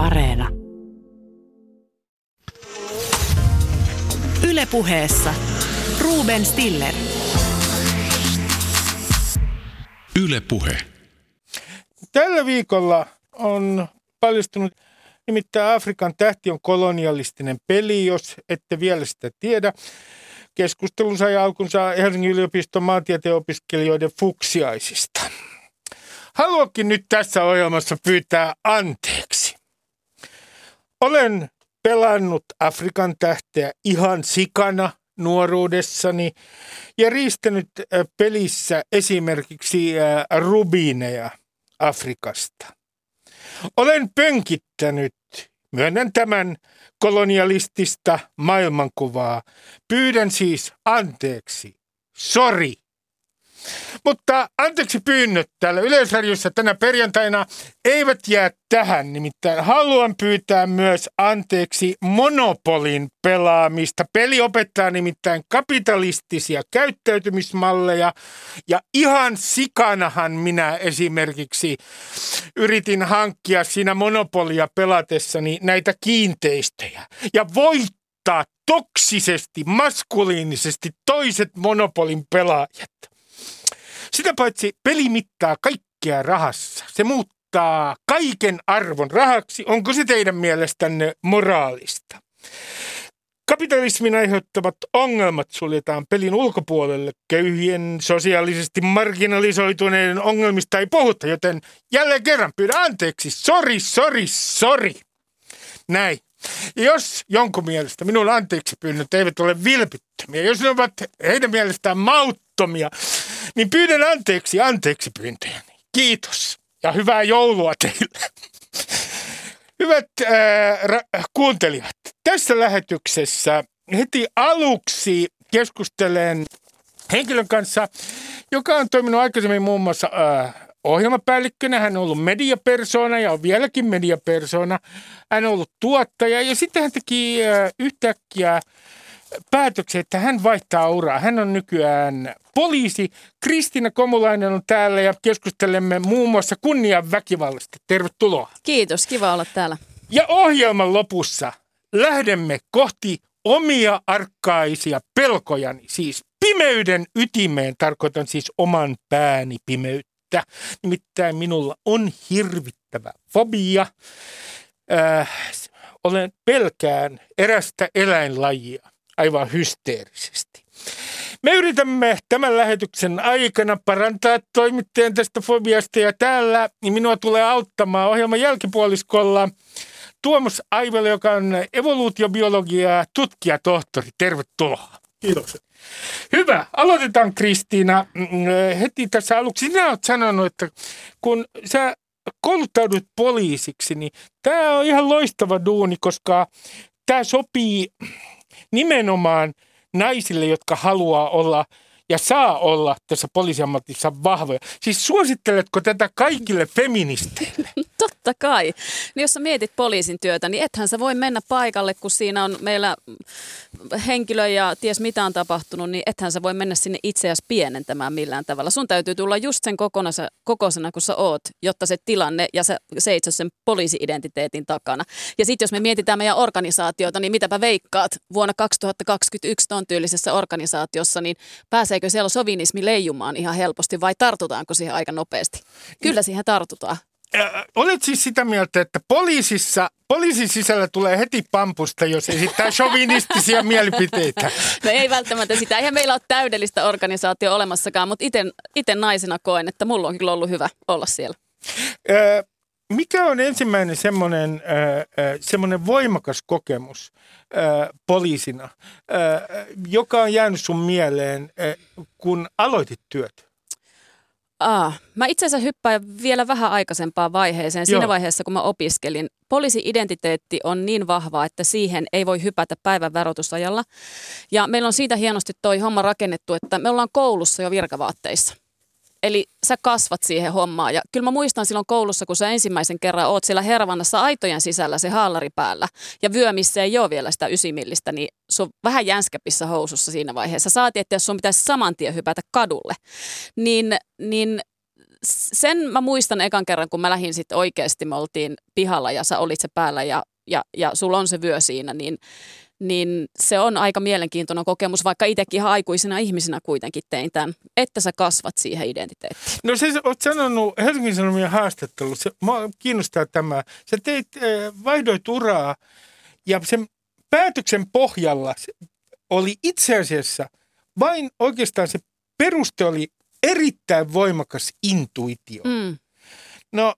Areena. Ylepuheessa Ruben Stiller. Yle Puhe. Tällä viikolla on paljastunut nimittäin Afrikan tähti on kolonialistinen peli, jos ette vielä sitä tiedä. Keskustelu sai alkunsa Helsingin yliopiston maantieteen opiskelijoiden fuksiaisista. Haluankin nyt tässä ohjelmassa pyytää anteeksi. Olen pelannut Afrikan tähteä ihan sikana nuoruudessani ja riistänyt pelissä esimerkiksi rubiineja Afrikasta. Olen pönkittänyt, myönnän tämän kolonialistista maailmankuvaa. Pyydän siis anteeksi. Sori. Mutta anteeksi pyynnöt täällä Yleisradiossa tänä perjantaina eivät jää tähän. Nimittäin haluan pyytää myös anteeksi monopolin pelaamista. Peli opettaa nimittäin kapitalistisia käyttäytymismalleja. Ja ihan sikanahan minä esimerkiksi yritin hankkia siinä monopolia pelatessani näitä kiinteistöjä. Ja voittaa toksisesti, maskuliinisesti toiset monopolin pelaajat. Sitä paitsi peli mittaa kaikkea rahassa. Se muuttaa kaiken arvon rahaksi. Onko se teidän mielestänne moraalista? Kapitalismin aiheuttamat ongelmat suljetaan pelin ulkopuolelle. Köyhien sosiaalisesti marginalisoituneiden ongelmista ei puhuta, joten jälleen kerran pyydän anteeksi. Sori, sori, sori. Näin. Jos jonkun mielestä minun anteeksi pyynnöt eivät ole vilpittömiä, jos ne ovat heidän mielestään mauttomia, niin pyydän anteeksi anteeksi pyyntöjäni. Kiitos ja hyvää joulua teille. Hyvät ra- kuuntelijat, tässä lähetyksessä heti aluksi keskustelen henkilön kanssa, joka on toiminut aikaisemmin muun muassa ää, ohjelmapäällikkönä, hän on ollut mediapersona ja on vieläkin mediapersona. Hän on ollut tuottaja ja sitten hän teki ää, yhtäkkiä päätöksen, että hän vaihtaa uraa. Hän on nykyään poliisi. Kristiina Komulainen on täällä ja keskustelemme muun muassa kunnian väkivallasta. Tervetuloa. Kiitos, kiva olla täällä. Ja ohjelman lopussa lähdemme kohti omia arkkaisia pelkojani, siis pimeyden ytimeen, tarkoitan siis oman pääni pimeyttä. Nimittäin minulla on hirvittävä fobia. Äh, olen pelkään erästä eläinlajia aivan hysteerisesti. Me yritämme tämän lähetyksen aikana parantaa toimittajan tästä fobiasta ja täällä minua tulee auttamaan ohjelman jälkipuoliskolla Tuomas Aivele, joka on evoluutiobiologia tutkija tohtori. Tervetuloa. Kiitokset. Hyvä. Aloitetaan Kristiina mm, heti tässä aluksi. Sinä olet sanonut, että kun sä kouluttaudut poliisiksi, niin tämä on ihan loistava duuni, koska tämä sopii nimenomaan naisille, jotka haluaa olla ja saa olla tässä poliisiammatissa vahvoja. Siis suositteletko tätä kaikille feministeille? Totta kai. Niin jos sä mietit poliisin työtä, niin ethän sä voi mennä paikalle, kun siinä on meillä henkilö ja ties mitä on tapahtunut, niin ethän sä voi mennä sinne itseäsi pienentämään millään tavalla. Sun täytyy tulla just sen kokonasa, kokoisena, kun sä oot, jotta se tilanne ja sä seitsot sen poliisi-identiteetin takana. Ja sitten jos me mietitään meidän organisaatiota, niin mitäpä veikkaat vuonna 2021 tuon tyylisessä organisaatiossa, niin pääseekö siellä sovinismi leijumaan ihan helposti vai tartutaanko siihen aika nopeasti? Kyllä siihen tartutaan. Äh, olet siis sitä mieltä, että poliisissa, poliisin sisällä tulee heti pampusta, jos esittää chauvinistisia mielipiteitä? No ei välttämättä sitä. Eihän meillä ole täydellistä organisaatio olemassakaan, mutta itse naisena koen, että mulla on kyllä ollut hyvä olla siellä. Mikä on ensimmäinen semmoinen, äh, semmoinen voimakas kokemus poliisina, joka on jäänyt sun mieleen, kun aloitit työt? Ah, mä itse asiassa hyppään vielä vähän aikaisempaan vaiheeseen. Siinä Joo. vaiheessa, kun mä opiskelin, poliisi-identiteetti on niin vahva, että siihen ei voi hypätä päivän varoitusajalla. Ja meillä on siitä hienosti toi homma rakennettu, että me ollaan koulussa jo virkavaatteissa. Eli sä kasvat siihen hommaan. Ja kyllä mä muistan silloin koulussa, kun sä ensimmäisen kerran oot siellä hervannassa aitojen sisällä se haalari päällä. Ja vyö, missä ei ole vielä sitä ysimillistä, niin sun vähän jänskäpissä housussa siinä vaiheessa. Saatiin, että jos sun pitäisi saman tien hypätä kadulle, niin, niin sen mä muistan ekan kerran, kun mä lähdin sitten oikeasti, me oltiin pihalla ja sä olit se päällä ja, ja, ja sulla on se vyö siinä, niin, niin se on aika mielenkiintoinen kokemus, vaikka itsekin ihan aikuisena ihmisenä kuitenkin tein tämän, että sä kasvat siihen identiteettiin. No se oot sanonut Helsingin Sanomien haastattelussa, mua kiinnostaa tämä. Sä teit, äh, vaihdoit uraa ja sen päätöksen pohjalla oli itse asiassa vain oikeastaan se peruste oli erittäin voimakas intuitio. Mm. No,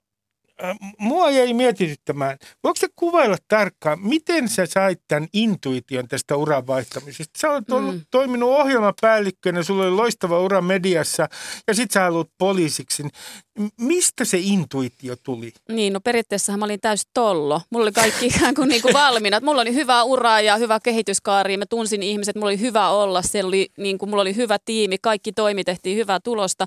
mua jäi mietityttämään. Voiko sä kuvailla tarkkaan, miten sä sait tämän intuition tästä uran vaihtamisesta? Sä olet ollut, Mm. toiminut ohjelmapäällikkönä, sulla oli loistava ura mediassa ja sit sä haluat poliisiksi. Mistä se intuitio tuli? Niin, no periaatteessa mä olin täys tollo. Mulla oli kaikki ikään kuin, niin kuin valmiina. Mulla oli hyvä ura ja hyvä kehityskaari. Mä tunsin ihmiset, mulla oli hyvä olla. Oli, niin kuin, mulla oli hyvä tiimi, kaikki toimi, tehtiin hyvää tulosta.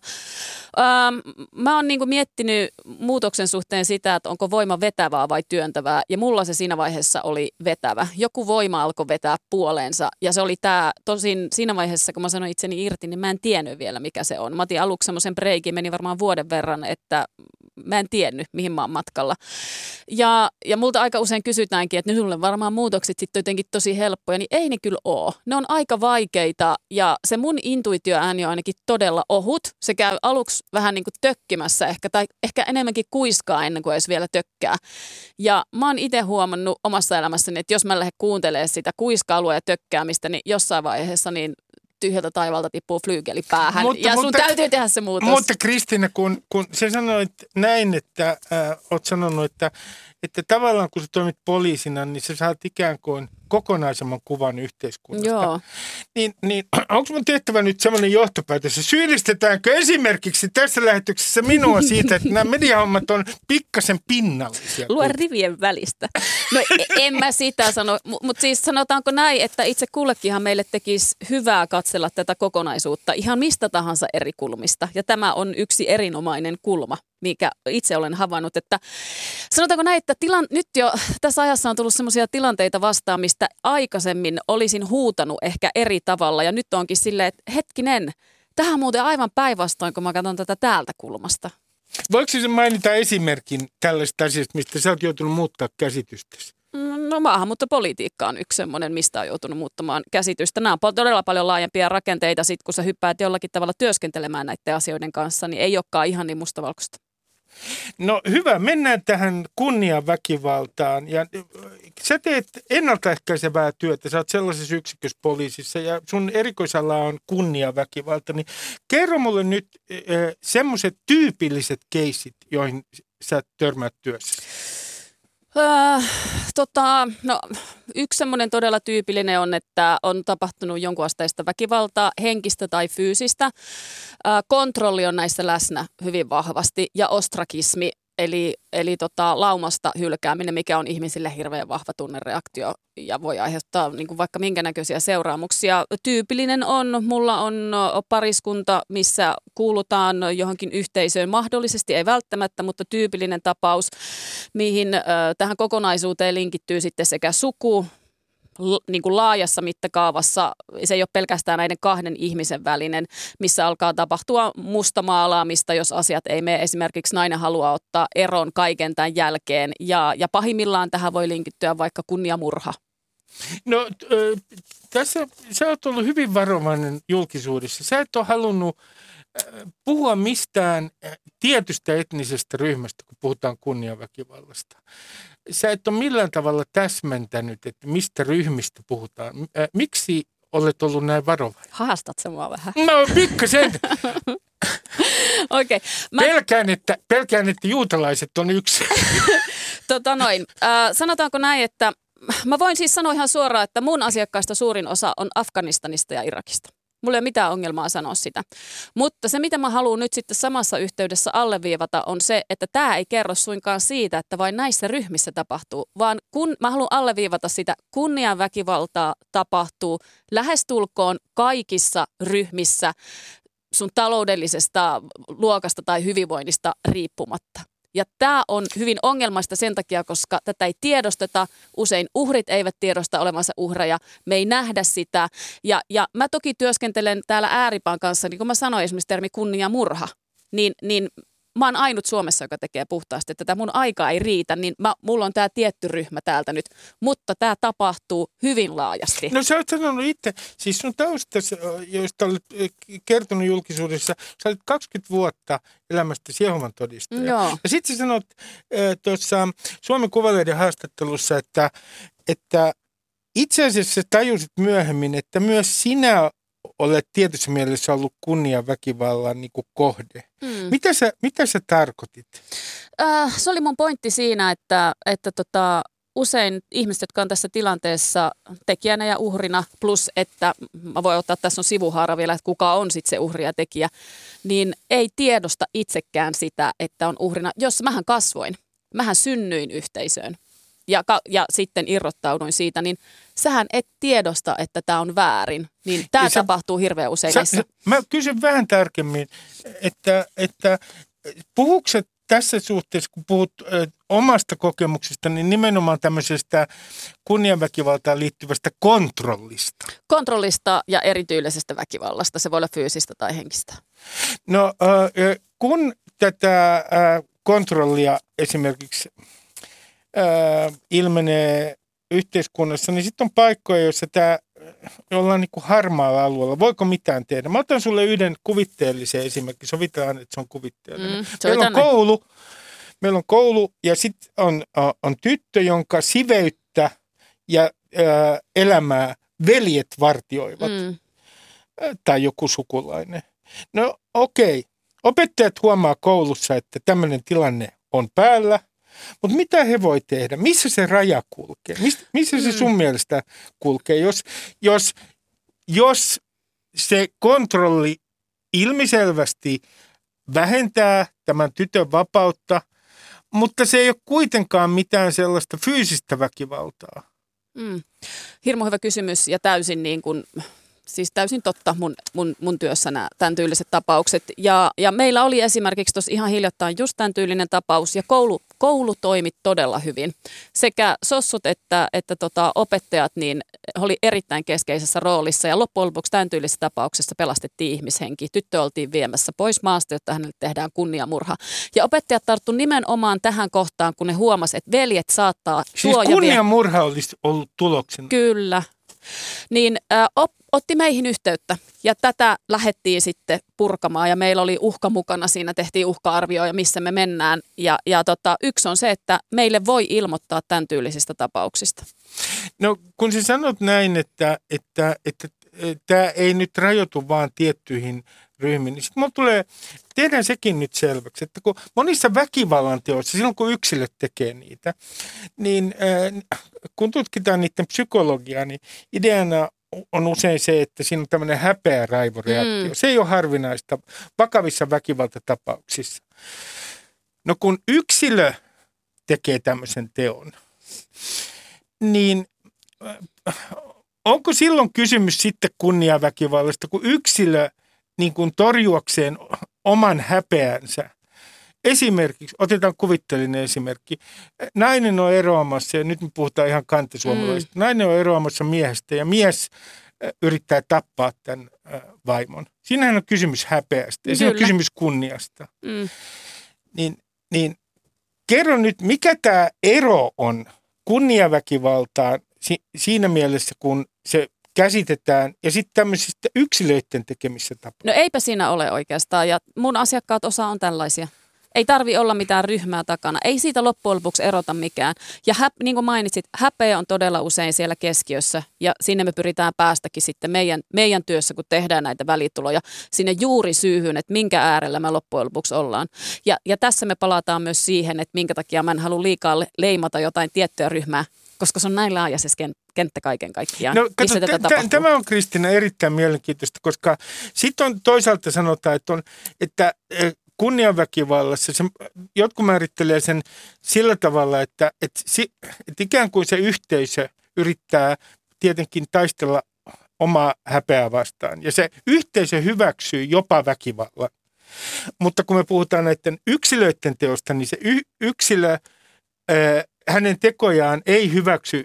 Ähm, mä oon niin kuin miettinyt muutoksen suhteen sitä, että onko voima vetävää vai työntävää. Ja mulla se siinä vaiheessa oli vetävä. Joku voima alkoi vetää puoleensa. Ja se oli tämä, tosin siinä vaiheessa, kun mä sanoin itseni irti, niin mä en tiennyt vielä, mikä se on. Mä otin aluksi semmoisen breikin, meni varmaan vuoden verran, että mä en tiennyt, mihin mä oon matkalla. Ja, ja multa aika usein kysytäänkin, että nyt sulle varmaan muutokset sitten jotenkin tosi helppoja, niin ei ne kyllä oo. Ne on aika vaikeita ja se mun intuitioääni on ainakin todella ohut. Se käy aluksi vähän niin kuin tökkimässä ehkä, tai ehkä enemmänkin kuiskaa ennen kuin edes vielä tökkää. Ja mä oon itse huomannut omassa elämässäni, että jos mä lähden kuuntelemaan sitä kuiskailua ja tökkäämistä, niin jossain vaiheessa niin tyhjältä taivalta tippuu flyygeli päähän. Mutta- ja sun mutta- täytyy tehdä se muutos. Mutta Kristiina, kun, kun sä sanoit näin, että äh, oot sanonut, että, että tavallaan kun sä toimit poliisina, niin sä saat ikään kuin kokonaisemman kuvan yhteiskunnasta. Joo. Niin, niin onko mun tehtävä nyt semmoinen johtopäätös? Syyllistetäänkö esimerkiksi tässä lähetyksessä minua siitä, että nämä mediahommat on pikkasen pinnallisia? Lue rivien välistä. No e- en mä sitä sano, mutta siis sanotaanko näin, että itse kullekinhan meille tekisi hyvää katsella tätä kokonaisuutta ihan mistä tahansa eri kulmista. Ja tämä on yksi erinomainen kulma, mikä itse olen havainnut, että sanotaanko näin, että tilan, nyt jo tässä ajassa on tullut sellaisia tilanteita vastaan, mistä aikaisemmin olisin huutanut ehkä eri tavalla ja nyt onkin silleen, että hetkinen, tähän on muuten aivan päinvastoin, kun mä katson tätä täältä kulmasta. Voiko siis mainita esimerkin tällaisesta asiasta, mistä sä oot joutunut muuttaa käsitystäsi? No maahanmuuttopolitiikka on yksi semmoinen, mistä on joutunut muuttamaan käsitystä. Nämä on todella paljon laajempia rakenteita. Sitten kun sä hyppäät jollakin tavalla työskentelemään näiden asioiden kanssa, niin ei olekaan ihan niin mustavalkoista. No hyvä, mennään tähän kunniaväkivaltaan. Ja äh, sä teet ennaltaehkäisevää työtä, sä oot sellaisessa yksikössä poliisissa ja sun erikoisala on kunniaväkivalta. Niin kerro mulle nyt äh, semmoiset tyypilliset keisit, joihin sä törmäät työssä. Öö, tota, no, yksi semmoinen todella tyypillinen on, että on tapahtunut jonkun asteista väkivaltaa, henkistä tai fyysistä. Öö, kontrolli on näissä läsnä hyvin vahvasti ja ostrakismi, eli, eli tota, laumasta hylkääminen, mikä on ihmisille hirveän vahva tunnereaktio ja voi aiheuttaa niin kuin vaikka minkä näköisiä seuraamuksia. Tyypillinen on, mulla on pariskunta, missä kuulutaan johonkin yhteisöön, mahdollisesti ei välttämättä, mutta tyypillinen tapaus, mihin ö, tähän kokonaisuuteen linkittyy sitten sekä suku, niin kuin laajassa mittakaavassa, se ei ole pelkästään näiden kahden ihmisen välinen, missä alkaa tapahtua mustamaalaamista, jos asiat ei mene. Esimerkiksi nainen haluaa ottaa eron kaiken tämän jälkeen ja, ja pahimmillaan tähän voi linkittyä vaikka kunniamurha. No t- tässä sä oot ollut hyvin varovainen julkisuudessa. Sä et ole halunnut puhua mistään tietystä etnisestä ryhmästä, kun puhutaan kunniaväkivallasta. Sä et ole millään tavalla täsmentänyt, että mistä ryhmistä puhutaan. Miksi olet ollut näin varovainen? Haastat se mua vähän. No pikkasen. Okei. Okay. Mä, Pelkään, että, pelkään, että juutalaiset on yksi. tota noin. Äh, sanotaanko näin, että mä voin siis sanoa ihan suoraan, että mun asiakkaista suurin osa on Afganistanista ja Irakista. Mulla ei ole mitään ongelmaa sanoa sitä. Mutta se, mitä mä haluan nyt sitten samassa yhteydessä alleviivata, on se, että tämä ei kerro suinkaan siitä, että vain näissä ryhmissä tapahtuu, vaan kun mä haluan alleviivata sitä, kunnianväkivaltaa tapahtuu lähestulkoon kaikissa ryhmissä sun taloudellisesta luokasta tai hyvinvoinnista riippumatta. Ja tämä on hyvin ongelmaista sen takia, koska tätä ei tiedosteta. Usein uhrit eivät tiedosta olevansa uhreja. Me ei nähdä sitä. Ja, ja mä toki työskentelen täällä ääripään kanssa, niin kuin mä sanoin esimerkiksi termi kunniamurha. Niin, niin mä oon ainut Suomessa, joka tekee puhtaasti, että tämä mun aika ei riitä, niin mä, mulla on tämä tietty ryhmä täältä nyt, mutta tämä tapahtuu hyvin laajasti. No sä oot sanonut itse, siis sun taustassa, joista olet kertonut julkisuudessa, sä olet 20 vuotta elämästä Jehovan todistaja. Joo. Ja sitten sä sanot äh, tuossa Suomen Kuvalehden haastattelussa, että, että itse asiassa tajusit myöhemmin, että myös sinä olet tietyssä mielessä ollut kunniaväkivallan niin kuin kohde. Mm. Mitä, sä, mitä sä tarkoitit? Äh, se oli mun pointti siinä, että, että tota, usein ihmiset, jotka on tässä tilanteessa tekijänä ja uhrina, plus että mä voin ottaa tässä on sivuhaara vielä, että kuka on sitten se uhri ja tekijä, niin ei tiedosta itsekään sitä, että on uhrina. Jos mähän kasvoin, mähän synnyin yhteisöön ja, ka- ja sitten irrottauduin siitä, niin sähän et tiedosta, että tämä on väärin. Niin tämä sä- tapahtuu hirveän usein Sä, näissä. mä kysyn vähän tarkemmin, että, että puhuuko sä tässä suhteessa, kun puhut ö, omasta kokemuksesta, niin nimenomaan tämmöisestä kunnianväkivaltaan liittyvästä kontrollista. Kontrollista ja erityylisestä väkivallasta. Se voi olla fyysistä tai henkistä. No ö, kun tätä ö, kontrollia esimerkiksi ö, ilmenee yhteiskunnassa, niin sitten on paikkoja, joissa tämä ollaan niin kuin harmaalla alueella. Voiko mitään tehdä? Mä otan sulle yhden kuvitteellisen esimerkin. Sovitaan, että se on kuvitteellinen. Mm, Meillä on koulu, meillä on koulu ja sitten on, on, tyttö, jonka siveyttä ja ö, elämää veljet vartioivat Mm. tai joku sukulainen. No okei, opettajat huomaa koulussa, että tämmöinen tilanne on päällä, mutta mitä he voi tehdä? Missä se raja kulkee? Mist, missä se Mm. sun mielestä kulkee? Jos, jos, jos se kontrolli ilmiselvästi vähentää tämän tytön vapautta, mutta se ei ole kuitenkaan mitään sellaista fyysistä väkivaltaa. Mm. Hirmu hyvä kysymys ja täysin niin kuin, siis täysin totta mun, mun, mun työssä nämä tämän tyyliset tapaukset. Ja, ja meillä oli esimerkiksi tuossa ihan hiljattain just tämän tyylinen tapaus ja koulu, koulu toimi todella hyvin. Sekä sossut että, että tota, opettajat niin oli erittäin keskeisessä roolissa ja loppujen lopuksi tämän tyylisessä tapauksessa pelastettiin ihmishenki. Tyttö oltiin viemässä pois maasta, jotta hänelle tehdään kunniamurha. Ja opettajat tarttu nimenomaan tähän kohtaan, kun ne huomasivat, että veljet saattaa Siis suojavia- kunniamurha olisi ollut tuloksena. Kyllä. Niin op, otti meihin yhteyttä ja tätä lähettiin sitten purkamaan ja meillä oli uhka mukana siinä, tehtiin uhka-arvio ja missä me mennään. Ja, ja tota, yksi on se, että meille voi ilmoittaa tämän tyylisistä tapauksista. No kun sä sanot näin, että, että, että, tämä ei nyt rajoitu vaan tiettyihin ryhmiin, niin sitten tulee, tehdään sekin nyt selväksi, että kun monissa väkivallan teoissa, silloin kun yksilöt tekee niitä, niin äh, kun tutkitaan niiden psykologiaa, niin ideana on usein se, että siinä on tämmöinen häpeä raivoreaktio. Mm. Se ei ole harvinaista vakavissa väkivaltatapauksissa. No kun yksilö tekee tämmöisen teon, niin äh, onko silloin kysymys sitten kunniaväkivallasta, kun yksilö niin kuin torjuakseen oman häpeänsä, esimerkiksi, otetaan kuvitteellinen esimerkki, nainen on eroamassa, ja nyt me puhutaan ihan kantasuomalaisista, mm. nainen on eroamassa miehestä, ja mies äh, yrittää tappaa tämän äh, vaimon. Siinähän on kysymys häpeästä, ja siinä on kysymys kunniasta. Mm. Niin, niin kerro nyt, mikä tämä ero on kunniaväkivaltaan si- siinä mielessä, kun se käsitetään ja sitten tämmöisistä yksilöiden tekemissä tapauksissa. No eipä siinä ole oikeastaan ja mun asiakkaat osa on tällaisia. Ei tarvi olla mitään ryhmää takana. Ei siitä loppujen lopuksi erota mikään. Ja häp, niin kuin mainitsit, häpeä on todella usein siellä keskiössä ja sinne me pyritään päästäkin sitten meidän, meidän työssä, kun tehdään näitä välituloja, sinne juuri syyhyn, että minkä äärellä me loppujen lopuksi ollaan. Ja, ja tässä me palataan myös siihen, että minkä takia mä en halua liikaa le- leimata jotain tiettyä ryhmää, koska se on näin laaja se ken- kenttä kaiken kaikkiaan, No, kato, tätä t- t- tämä on Kristina erittäin mielenkiintoista, koska sitten on toisaalta sanotaan, että, on, että eh, kunnianväkivallassa, se, jotkut määrittelee sen sillä tavalla, että, että, si, että ikään kuin se yhteisö yrittää tietenkin taistella omaa häpeää vastaan. Ja se yhteisö hyväksyy jopa väkivallan. Mutta kun me puhutaan näiden yksilöiden teosta, niin se y- yksilö, ö, hänen tekojaan ei hyväksy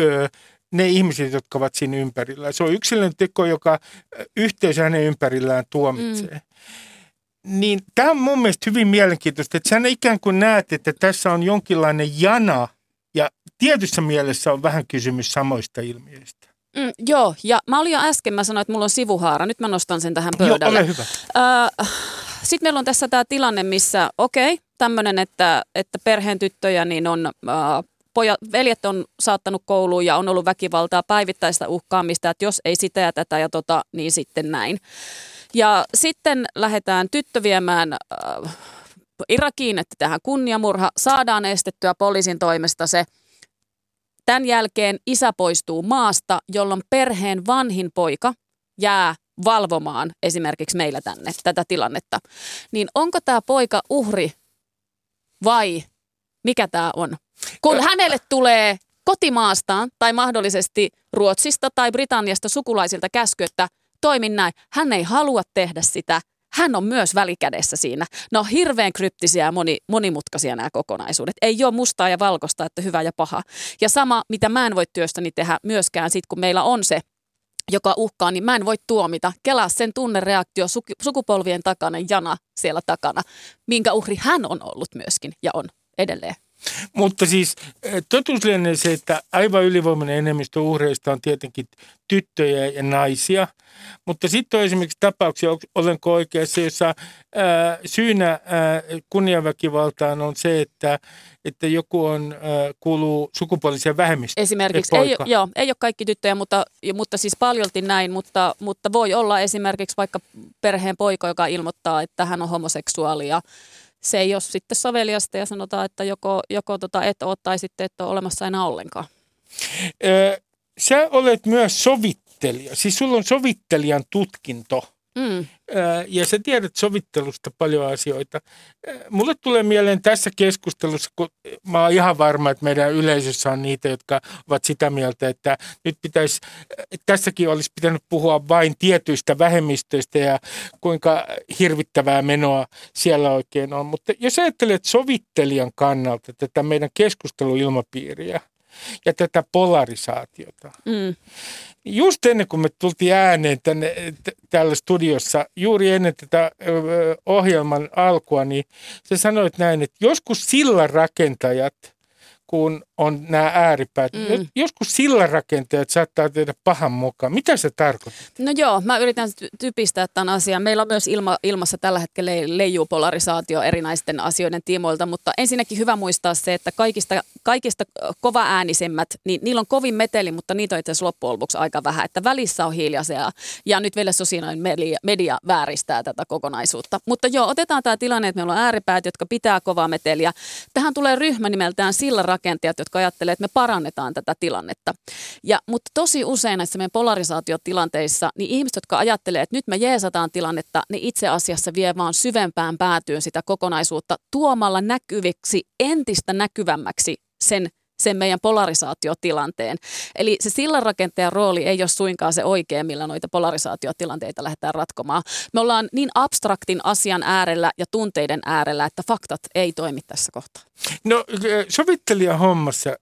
ö, ne ihmiset, jotka ovat siinä ympärillä. Se on yksilön teko, joka yhteisö hänen ympärillään tuomitsee. Mm. Niin tämä on mun mielestä hyvin mielenkiintoista, että sä ikään kuin näet, että tässä on jonkinlainen jana ja tietyssä mielessä on vähän kysymys samoista ilmiöistä. Mm, joo, ja mä olin jo äsken, mä sanoin, että mulla on sivuhaara. Nyt mä nostan sen tähän pöydälle. Joo, ole hyvä. Äh, Sitten meillä on tässä tämä tilanne, missä okei, okay, tämmöinen, että, että perheen tyttöjä niin on... Äh, pojat, veljet on saattanut kouluun ja on ollut väkivaltaa, päivittäistä uhkaamista, että jos ei sitä ja tätä ja tota, niin sitten näin. Ja sitten lähdetään tyttö viemään äh, Irakiin, että tähän kunniamurha saadaan estettyä poliisin toimesta se. Tämän jälkeen isä poistuu maasta, jolloin perheen vanhin poika jää valvomaan esimerkiksi meillä tänne tätä tilannetta. Niin onko tämä poika uhri vai mikä tämä on? Kun hänelle tulee kotimaastaan tai mahdollisesti Ruotsista tai Britanniasta sukulaisilta käsky, että toimin näin. Hän ei halua tehdä sitä. Hän on myös välikädessä siinä. No hirveän kryptisiä ja moni, monimutkaisia nämä kokonaisuudet. Ei ole mustaa ja valkoista, että hyvä ja paha. Ja sama, mitä mä en voi työstäni tehdä myöskään sit, kun meillä on se joka uhkaa, niin mä en voi tuomita. Kelaa sen tunnereaktio sukupolvien takana jana siellä takana, minkä uhri hän on ollut myöskin ja on edelleen. Mutta siis eh, totuus lienee se, että aivan ylivoimainen enemmistö uhreista on tietenkin tyttöjä ja naisia. Mutta sitten on esimerkiksi tapauksia, olenko oikeassa, jossa ää, syynä ää, kunniaväkivaltaan on se, että, että joku on, ää, kuuluu sukupuolisia vähemmistöjä. Esimerkiksi, ei, joo, ei ole kaikki tyttöjä, mutta, mutta siis paljolti näin, mutta, mutta voi olla esimerkiksi vaikka perheen poika, joka ilmoittaa, että hän on homoseksuaali ja se ei ole sitten soveliasta ja sanotaan, että joko, joko tota et ole tai sitten et ole olemassa enää ollenkaan. sä olet myös sovittelija, siis sulla on sovittelijan tutkinto – Mm. Ja sä tiedät sovittelusta paljon asioita. Mulle tulee mieleen tässä keskustelussa, kun mä oon ihan varma, että meidän yleisössä on niitä, jotka ovat sitä mieltä, että nyt pitäisi, tässäkin olisi pitänyt puhua vain tietyistä vähemmistöistä ja kuinka hirvittävää menoa siellä oikein on. Mutta jos ajattelet sovittelijan kannalta tätä meidän keskusteluilmapiiriä ja tätä polarisaatiota, mm just ennen kuin me tultiin ääneen tänne, t- täällä studiossa, juuri ennen tätä ohjelman alkua, niin sä sanoit näin, että joskus sillan rakentajat – kun on nämä ääripäät. Mm. Joskus sillanrakentajat saattaa tehdä pahan mukaan. Mitä se tarkoittaa? No joo, mä yritän typistää tämän asian. Meillä on myös ilma, ilmassa tällä hetkellä leijuu polarisaatio erinäisten asioiden tiimoilta, mutta ensinnäkin hyvä muistaa se, että kaikista, kaikista kova äänisemmät, niin niillä on kovin meteli, mutta niitä on itse asiassa loppujen lopuksi aika vähän, että välissä on hiljaisia ja nyt vielä sosiaalinen media, media vääristää tätä kokonaisuutta. Mutta joo, otetaan tämä tilanne, että meillä on ääripäät, jotka pitää kovaa meteliä. Tähän tulee ryhmä nimeltään sillanrakentajat rakentajat, jotka ajattelee, että me parannetaan tätä tilannetta. Ja, mutta tosi usein näissä meidän polarisaatiotilanteissa, niin ihmiset, jotka ajattelee, että nyt me jeesataan tilannetta, niin itse asiassa vie vaan syvempään päätyyn sitä kokonaisuutta tuomalla näkyviksi, entistä näkyvämmäksi sen sen meidän polarisaatiotilanteen. Eli se sillanrakentajan rooli ei ole suinkaan se oikea, millä noita polarisaatiotilanteita lähdetään ratkomaan. Me ollaan niin abstraktin asian äärellä ja tunteiden äärellä, että faktat ei toimi tässä kohtaa. No sovittelijan hommassa,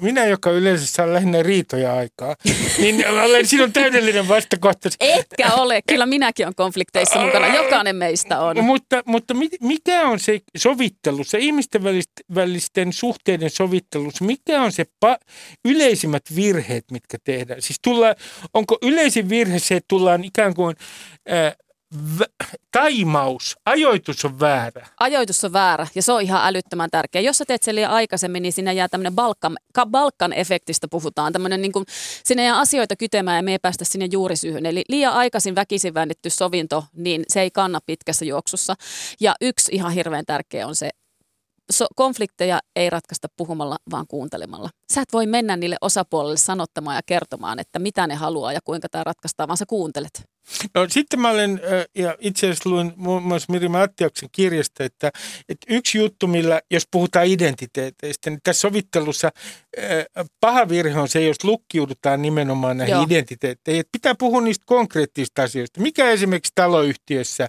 minä joka yleensä saa lähinnä riitoja aikaa, niin olen sinun täydellinen vastakohta. Etkä ole, kyllä minäkin olen konflikteissa mukana, jokainen meistä on. Mutta, mutta mikä on se sovittelu, se ihmisten välisten suhteiden sovittelussa, mikä on se pa- yleisimmät virheet, mitkä tehdään? Siis tulla, onko yleisin virhe se, että tullaan ikään kuin... Äh, taimaus, ajoitus on väärä. Ajoitus on väärä ja se on ihan älyttömän tärkeä. Jos sä teet sen liian aikaisemmin, niin sinne jää tämmöinen Balkan, Balkan efektistä puhutaan. Tämmöinen niin kuin, sinne jää asioita kytemään ja me ei päästä sinne juurisyyhyn. Eli liian aikaisin väkisin väännetty sovinto, niin se ei kanna pitkässä juoksussa. Ja yksi ihan hirveän tärkeä on se so, konflikteja ei ratkaista puhumalla, vaan kuuntelemalla. Sä et voi mennä niille osapuolelle sanottamaan ja kertomaan, että mitä ne haluaa ja kuinka tämä ratkaistaan, vaan sä kuuntelet. No sitten mä olen, ja itse asiassa luin muun muassa Miri Mattiaksen kirjasta, että, että yksi juttu, millä, jos puhutaan identiteeteistä, niin tässä sovittelussa paha virhe on se, jos lukkiudutaan nimenomaan näihin Joo. identiteetteihin. Että pitää puhua niistä konkreettisista asioista. Mikä esimerkiksi taloyhtiössä,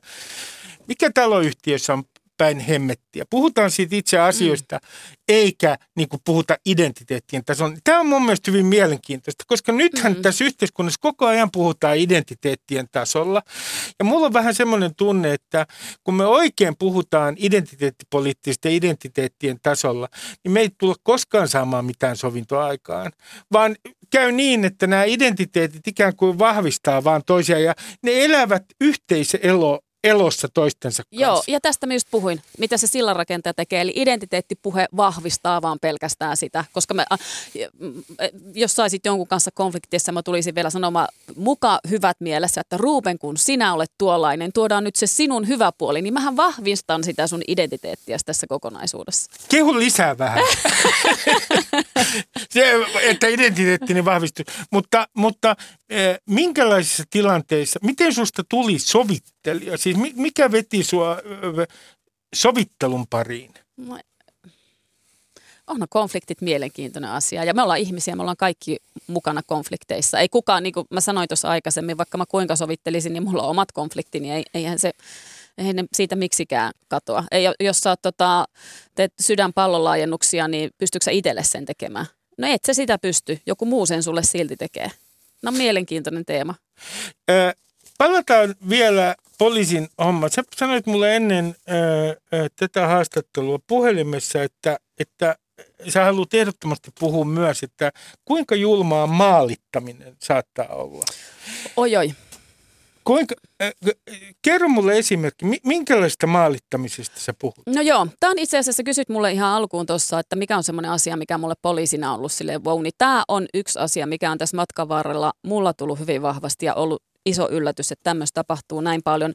mikä taloyhtiössä on päin hemmettiä. Puhutaan siitä itse asioista, mm. eikä niin kuin puhuta identiteettien tasolla. Tämä on mun mielestä hyvin mielenkiintoista, koska nythän mm. tässä yhteiskunnassa koko ajan puhutaan identiteettien tasolla. Ja mulla on vähän semmoinen tunne, että kun me oikein puhutaan identiteettipoliittisista identiteettien tasolla, niin me ei tulla koskaan saamaan mitään sovintoa aikaan, vaan käy niin, että nämä identiteetit ikään kuin vahvistaa vaan toisia ja ne elävät yhteiselo elossa toistensa kanssa. Joo, ja tästä mä just puhuin, mitä se sillanrakentaja tekee. Eli identiteettipuhe vahvistaa vaan pelkästään sitä, koska mä, jos saisit jonkun kanssa konfliktissa, mä tulisin vielä sanomaan muka hyvät mielessä, että Ruuben, kun sinä olet tuollainen, tuodaan nyt se sinun hyvä puoli, niin mähän vahvistan sitä sun identiteettiä tässä kokonaisuudessa. Kehu lisää vähän. se, että identiteettini vahvistuu. Mutta, mutta eh, minkälaisissa tilanteissa, miten susta tuli sovittelija? Siis mikä veti sua sovittelun pariin? No, onhan konfliktit mielenkiintoinen asia ja me ollaan ihmisiä, me ollaan kaikki mukana konflikteissa. Ei kukaan, niin kuin mä sanoin tuossa aikaisemmin, vaikka mä kuinka sovittelisin, niin mulla on omat konfliktini, ei, eihän se ei ne siitä miksikään katoa. Ei, jos sä tota, teet sydänpallonlaajennuksia, niin pystytkö sä itselle sen tekemään? No et sä sitä pysty, joku muu sen sulle silti tekee. No mielenkiintoinen teema. Ö, palataan vielä poliisin homma. Sä sanoit mulle ennen ö, ö, tätä haastattelua puhelimessa, että, että sä haluat ehdottomasti puhua myös, että kuinka julmaa maalittaminen saattaa olla. Oi oi. Kuinka, äh, kerro mulle esimerkki, minkälaista maalittamisesta sä puhut? No joo, tämä on itse asiassa, kysyt mulle ihan alkuun tuossa, että mikä on semmoinen asia, mikä mulle poliisina on ollut silleen wow, niin tämä on yksi asia, mikä on tässä matkan varrella mulla tullut hyvin vahvasti ja ollut iso yllätys, että tämmöistä tapahtuu näin paljon.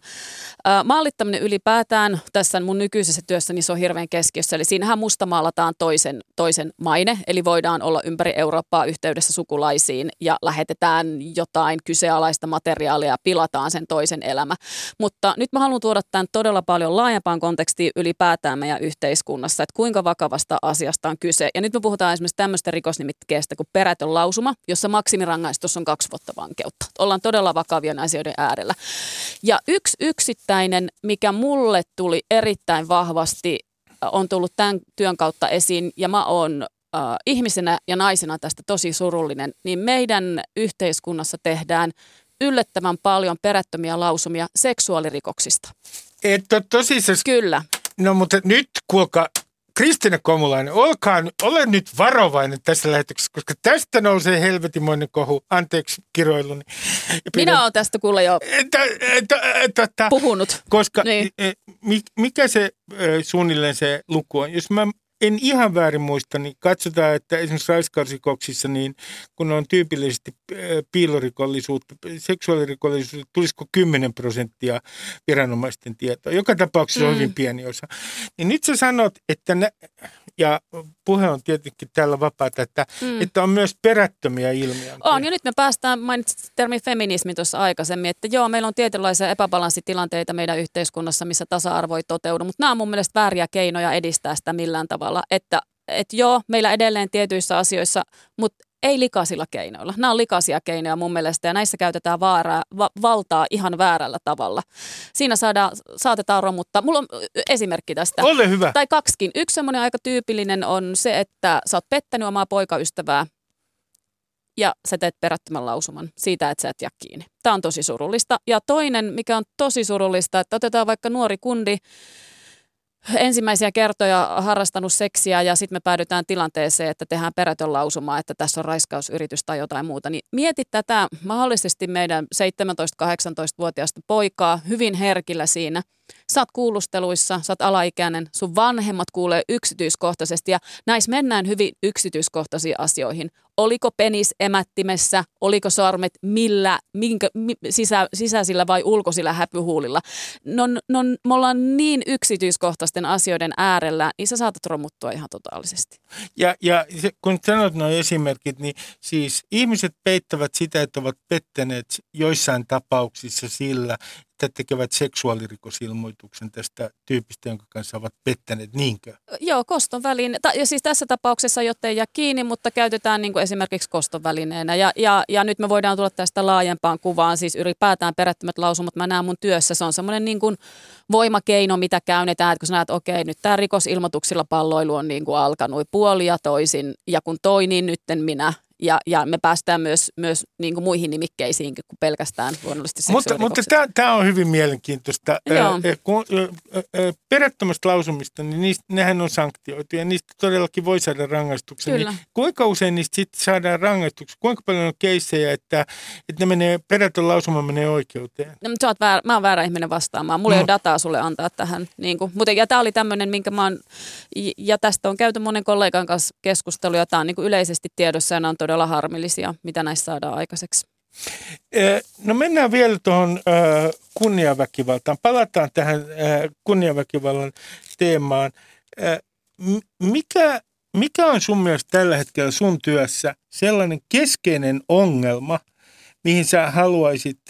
Maalittaminen ylipäätään tässä mun nykyisessä työssä niin se on hirveän keskiössä. Eli siinähän mustamaalataan toisen, toisen maine, eli voidaan olla ympäri Eurooppaa yhteydessä sukulaisiin ja lähetetään jotain kyseenalaista materiaalia ja pilataan sen toisen elämä. Mutta nyt mä haluan tuoda tämän todella paljon laajempaan kontekstiin ylipäätään meidän yhteiskunnassa, että kuinka vakavasta asiasta on kyse. Ja nyt me puhutaan esimerkiksi tämmöistä rikosnimikkeestä kuin perätön lausuma, jossa maksimirangaistus on kaksi vuotta vankeutta. Ollaan todella vakavia vakavien asioiden äärellä. Ja yksi yksittäinen, mikä mulle tuli erittäin vahvasti, äh, on tullut tämän työn kautta esiin, ja mä oon äh, ihmisenä ja naisena tästä tosi surullinen, niin meidän yhteiskunnassa tehdään yllättävän paljon perättömiä lausumia seksuaalirikoksista. Että tosissaan. Kyllä. No mutta nyt kuulkaa, Kristina Komulainen, olkaa, ole nyt varovainen tässä lähetyksessä, koska tästä nousee helvetimoinen kohu. Anteeksi kiroiluni. Minä olen tästä kuule jo puhunut. Koska niin. E, mikä se suunnilleen se luku on? Jos mä en ihan väärin muista, niin katsotaan, että esimerkiksi raiskausrikoksissa, niin kun on tyypillisesti piilorikollisuutta, seksuaalirikollisuutta, tulisiko 10 prosenttia viranomaisten tietoa. Joka tapauksessa mm. on hyvin pieni osa. Niin nyt sä sanot, että ne, ja puhe on tietenkin täällä vapaata, että, mm. että on myös perättömiä ilmiöitä. On, ja nyt me päästään, mainitsit termi feminismi tuossa aikaisemmin, että joo, meillä on tietynlaisia epäbalanssitilanteita meidän yhteiskunnassa, missä tasa-arvo ei toteudu, mutta nämä on mun mielestä vääriä keinoja edistää sitä millään tavalla, että että joo, meillä edelleen tietyissä asioissa, mutta ei likaisilla keinoilla. Nämä on likaisia keinoja mun mielestä ja näissä käytetään vaaraa, va- valtaa ihan väärällä tavalla. Siinä saadaan, saatetaan romuttaa. Mulla on esimerkki tästä. Ole hyvä. Tai kaksikin. Yksi semmoinen aika tyypillinen on se, että sä oot pettänyt omaa poikaystävää ja sä teet perättömän lausuman siitä, että sä et jää kiinni. Tämä on tosi surullista. Ja toinen, mikä on tosi surullista, että otetaan vaikka nuori kundi, ensimmäisiä kertoja harrastanut seksiä ja sitten me päädytään tilanteeseen, että tehdään perätön lausuma, että tässä on raiskausyritys tai jotain muuta. Niin mieti tätä mahdollisesti meidän 17-18-vuotiaasta poikaa hyvin herkillä siinä – Sä oot kuulusteluissa, sä oot alaikäinen, sun vanhemmat kuulee yksityiskohtaisesti ja näissä mennään hyvin yksityiskohtaisiin asioihin. Oliko penis emättimessä, oliko sormet millä, minkä, mi, sisä, sisäisillä vai ulkoisilla häpyhuulilla. No, no, me ollaan niin yksityiskohtaisten asioiden äärellä, niin sä saatat romuttua ihan totaalisesti. Ja, ja kun sanot nuo esimerkit, niin siis ihmiset peittävät sitä, että ovat pettäneet joissain tapauksissa sillä, että tekevät seksuaalirikosilmoituksen tästä tyypistä, jonka kanssa ovat pettäneet, niinkö? Joo, koston väline. Ja siis tässä tapauksessa, jotta ei jää kiinni, mutta käytetään niin kuin esimerkiksi koston välineenä. Ja, ja, ja nyt me voidaan tulla tästä laajempaan kuvaan, siis ylipäätään perättömät lausumat. Mä näen mun työssä, se on semmoinen niin kuin voimakeino, mitä käynnetään, että kun sä näet, okei, nyt tämä rikosilmoituksilla palloilu on niin kuin alkanut puolia toisin, ja kun toi, niin nytten minä ja, ja me päästään myös, myös niin kuin muihin nimikkeisiin kuin pelkästään luonnollisesti Mutta, mutta tämä on hyvin mielenkiintoista. Joo. kun, perättömästä lausumista, niin niistä, nehän on sanktioitu ja niistä todellakin voi saada rangaistuksen. Niin kuinka usein niistä sitten saadaan rangaistuksia? Kuinka paljon on keissejä, että, että ne menee, perätön lausuma menee oikeuteen? No, mutta väärä, mä oon väärä ihminen vastaamaan. Mulla no. ei ole dataa sulle antaa tähän. Niin kuin, mutta, ja tämä oli tämmöinen, minkä mä oon, ja tästä on käyty monen kollegan kanssa keskustelua. Tämä on niin kuin yleisesti tiedossa ja on todella harmillisia, mitä näissä saadaan aikaiseksi. No mennään vielä tuohon kunniaväkivaltaan. Palataan tähän kunniaväkivallan teemaan. Mikä, mikä on sun mielestä tällä hetkellä sun työssä sellainen keskeinen ongelma, mihin sä haluaisit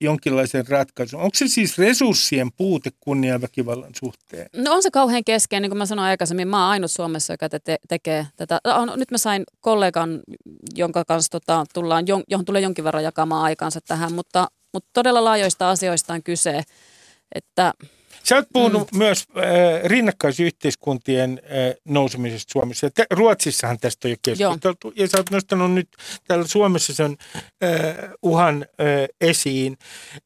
jonkinlaisen ratkaisun. Onko se siis resurssien puute kunniaväkivallan suhteen? No on se kauhean keskeinen, niin kuin mä sanoin aikaisemmin, mä oon ainut Suomessa, joka te- tekee tätä. Nyt mä sain kollegan, jonka kanssa tota, tullaan, johon tulee jonkin verran jakamaan aikansa tähän, mutta, mutta todella laajoista asioista on kyse, että Sä oot puhunut mm. myös äh, rinnakkaisyhteiskuntien äh, nousemisesta Suomessa. Te, Ruotsissahan tästä on jo keskusteltu. Joo. Ja sä oot nostanut nyt täällä Suomessa sen äh, uhan äh, esiin.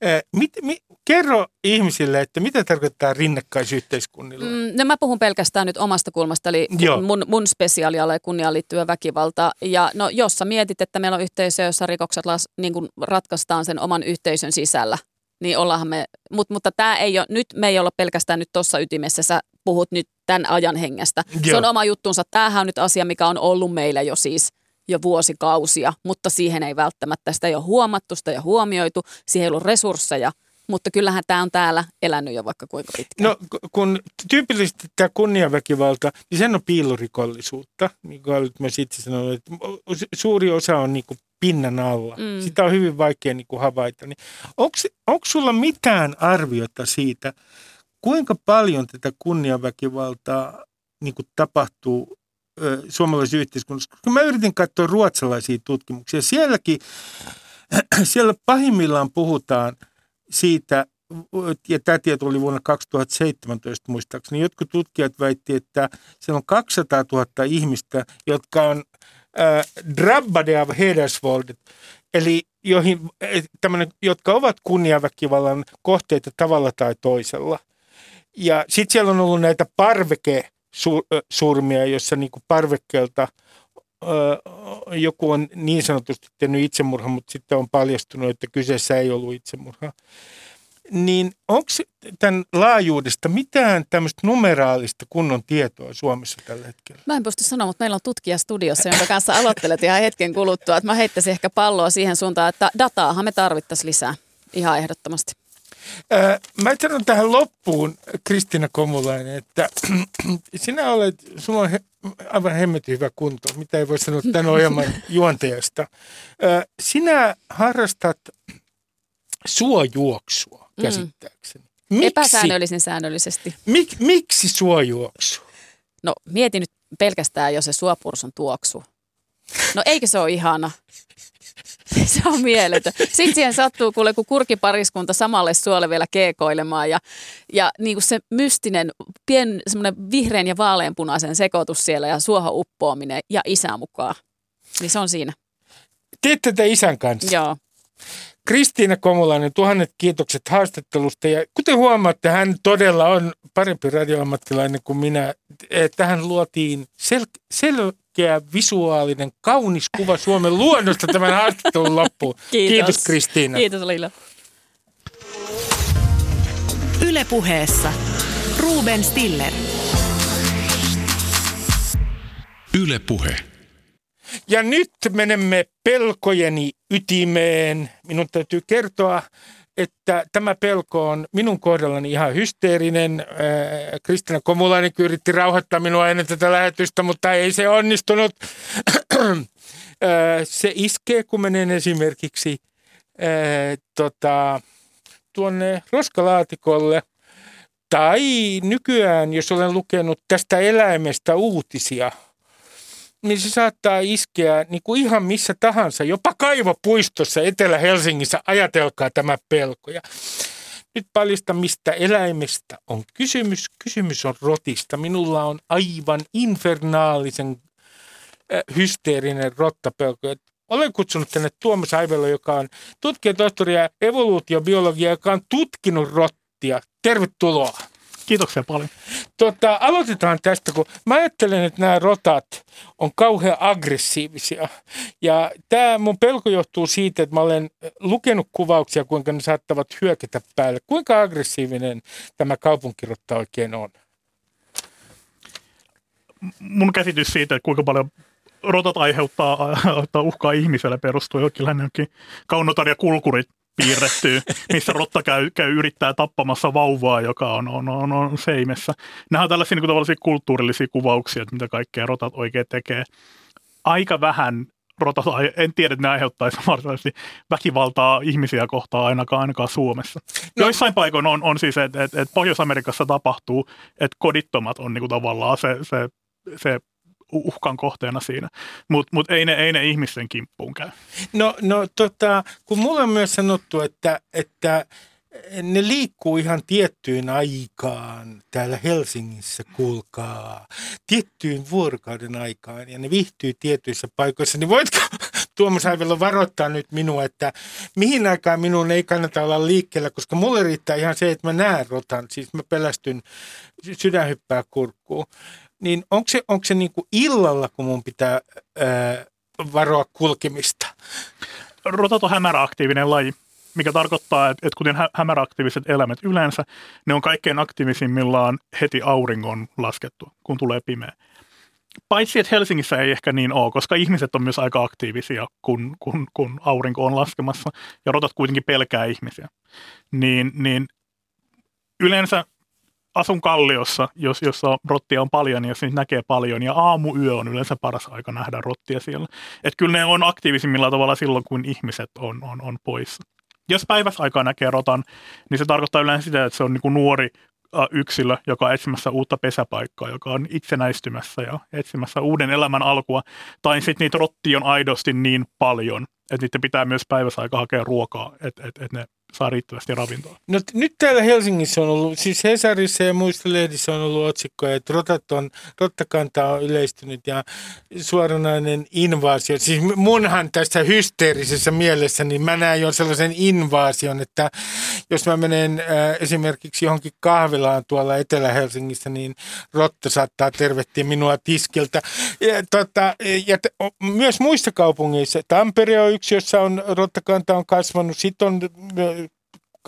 Äh, mit, mi, kerro ihmisille, että mitä tarkoittaa rinnakkaisyhteiskunnilla? Mm, no mä puhun pelkästään nyt omasta kulmasta, eli Joo. mun, mun spesiaaliala ja kunniaan liittyvä väkivalta. Ja no, jos sä mietit, että meillä on yhteisö, jossa rikokset las, niin ratkaistaan sen oman yhteisön sisällä, niin ollaanhan me, mut, mutta tämä ei ole, nyt me ei olla pelkästään nyt tuossa ytimessä, sä puhut nyt tämän ajan hengestä. Joo. Se on oma juttunsa. Tämähän on nyt asia, mikä on ollut meillä jo siis jo vuosikausia, mutta siihen ei välttämättä, sitä ei ole huomattu, sitä ei ole huomioitu, siihen ei ollut resursseja – mutta kyllähän tämä on täällä elänyt jo vaikka kuinka pitkään. No kun tyypillisesti tämä kunniaväkivalta, niin sen on piilorikollisuutta. Niin kuin olet myös itse sanonut, että suuri osa on niin pinnan alla. Mm. Sitä on hyvin vaikea niin kuin havaita. Niin onko sulla mitään arviota siitä, kuinka paljon tätä kunniaväkivaltaa niin kuin tapahtuu ö, suomalaisessa yhteiskunnassa? Koska mä yritin katsoa ruotsalaisia tutkimuksia. Sielläkin, siellä pahimmillaan puhutaan – siitä, ja tämä tieto oli vuonna 2017 muistaakseni, jotkut tutkijat väitti, että siellä on 200 000 ihmistä, jotka on drabbade av hedersvåld, eli joihin, jotka ovat kunniaväkivallan kohteita tavalla tai toisella. Ja sitten siellä on ollut näitä parvekesurmia, jossa niinku parvekkeelta joku on niin sanotusti tehnyt itsemurha, mutta sitten on paljastunut, että kyseessä ei ollut itsemurha. Niin onko tämän laajuudesta mitään tämmöistä numeraalista kunnon tietoa Suomessa tällä hetkellä? Mä en pysty sanoa, mutta meillä on tutkija studiossa, jonka kanssa aloittelet ihan hetken kuluttua. Että mä heittäisin ehkä palloa siihen suuntaan, että dataahan me tarvittaisiin lisää ihan ehdottomasti. Mä sanon tähän loppuun, Kristina Komulainen, että sinä olet, sulla on he, aivan hemmetin hyvä kunto, mitä ei voi sanoa tämän ohjelman juontajasta. Sinä harrastat suojuoksua. Käsittääkseni. Miksi? Epäsäännöllisen säännöllisesti. Mik, miksi suojuoksu? No mieti nyt pelkästään jo se suopursun tuoksu. No eikö se ole ihana? Se on mieletön. Sitten siihen sattuu kuule, kun kurkipariskunta samalle suolle vielä keekoilemaan ja, ja niin kuin se mystinen, pien semmoinen vihreän ja vaaleanpunaisen sekoitus siellä ja suohon uppoaminen ja isä mukaan. Niin se on siinä. Teette tätä isän kanssa? Joo. Kristiina Komulainen, tuhannet kiitokset haastattelusta. Ja kuten huomaatte, hän todella on parempi radioammattilainen kuin minä. Tähän luotiin sel- selkeä, visuaalinen, kaunis kuva Suomen luonnosta tämän haastattelun loppuun. Kiitos. Kiitos Kristiina. Kiitos Lilla. Ylepuheessa Ruben Stiller. Ylepuhe. Ja nyt menemme pelkojeni ytimeen. Minun täytyy kertoa, että tämä pelko on minun kohdallani ihan hysteerinen. Äh, Kristina Komulainen yritti rauhoittaa minua ennen tätä lähetystä, mutta ei se onnistunut. Äh, se iskee, kun menen esimerkiksi äh, tota, tuonne roskalaatikolle. Tai nykyään, jos olen lukenut tästä eläimestä uutisia, niin se saattaa iskeä niin kuin ihan missä tahansa, jopa kaivopuistossa Etelä-Helsingissä. Ajatelkaa tämä pelko. Ja nyt paljasta, mistä eläimestä on kysymys. Kysymys on rotista. Minulla on aivan infernaalisen äh, hysteerinen rottapelko. Olen kutsunut tänne Tuomas Aivelo, joka on tutkijatohtori ja evoluutiobiologia, joka on tutkinut rottia. Tervetuloa. Kiitoksia paljon. Tota, aloitetaan tästä, kun mä ajattelen, että nämä rotat on kauhean aggressiivisia. Ja tämä mun pelko johtuu siitä, että mä olen lukenut kuvauksia, kuinka ne saattavat hyökätä päälle. Kuinka aggressiivinen tämä kaupunkirotta oikein on? Mun käsitys siitä, että kuinka paljon rotat aiheuttaa, aiheuttaa uhkaa ihmiselle perustuu jonkin kaunotar ja kulkurit piirretty, missä rotta käy, käy yrittää tappamassa vauvaa, joka on, on, on, on seimessä. Nämä on tällaisia, niin kuin, kulttuurillisia kuvauksia, että mitä kaikkea rotat oikein tekee. Aika vähän rotat, en tiedä, että ne aiheuttaisi varsinaisesti väkivaltaa ihmisiä kohtaan ainakaan, ainakaan Suomessa. No. Joissain paikoin on, on siis, että, että, että Pohjois-Amerikassa tapahtuu, että kodittomat on niin kuin tavallaan se, se, se uhkan kohteena siinä. Mutta mut ei, ne, ei ne ihmisten kimppuun käy. No, no tota, kun mulle on myös sanottu, että, että ne liikkuu ihan tiettyyn aikaan täällä Helsingissä, kuulkaa, tiettyyn vuorokauden aikaan ja ne viihtyy tietyissä paikoissa, niin voitko Tuomas Aivelo varoittaa nyt minua, että mihin aikaan minun ei kannata olla liikkeellä, koska mulle riittää ihan se, että mä näen rotan, siis mä pelästyn sydänhyppää kurkkuun niin onko se, onko se niin kuin illalla, kun mun pitää ää, varoa kulkemista? Rotat on hämäräaktiivinen laji, mikä tarkoittaa, että, että kuten hä- hämäräaktiiviset eläimet yleensä, ne on kaikkein aktiivisimmillaan heti auringon laskettu, kun tulee pimeä. Paitsi, että Helsingissä ei ehkä niin ole, koska ihmiset on myös aika aktiivisia, kun, kun, kun aurinko on laskemassa, ja rotat kuitenkin pelkää ihmisiä. Niin, niin yleensä asun Kalliossa, jos, jossa rottia on paljon, niin jos niitä näkee paljon, ja aamuyö on yleensä paras aika nähdä rottia siellä. Et kyllä ne on aktiivisimmilla tavalla silloin, kun ihmiset on, on, on poissa. Jos päiväsaikaa näkee rotan, niin se tarkoittaa yleensä sitä, että se on niin kuin nuori yksilö, joka on etsimässä uutta pesäpaikkaa, joka on itsenäistymässä ja etsimässä uuden elämän alkua. Tai sitten niitä rottia on aidosti niin paljon, että niiden pitää myös päiväsaika hakea ruokaa, että et, et ne saa riittävästi ravintoa. No nyt täällä Helsingissä on ollut, siis Hesarissa ja muissa lehdissä on ollut otsikkoja, että rotat on, rottakanta on yleistynyt ja suoranainen invaasio. Siis munhan tässä hysteerisessä mielessä, niin mä näen jo sellaisen invaasion, että jos mä menen äh, esimerkiksi johonkin kahvilaan tuolla Etelä-Helsingissä, niin rotta saattaa tervehtiä minua tiskiltä. Ja, tota, ja t- myös muissa kaupungeissa, Tampere on yksi, jossa on rottakanta on kasvanut, sitten on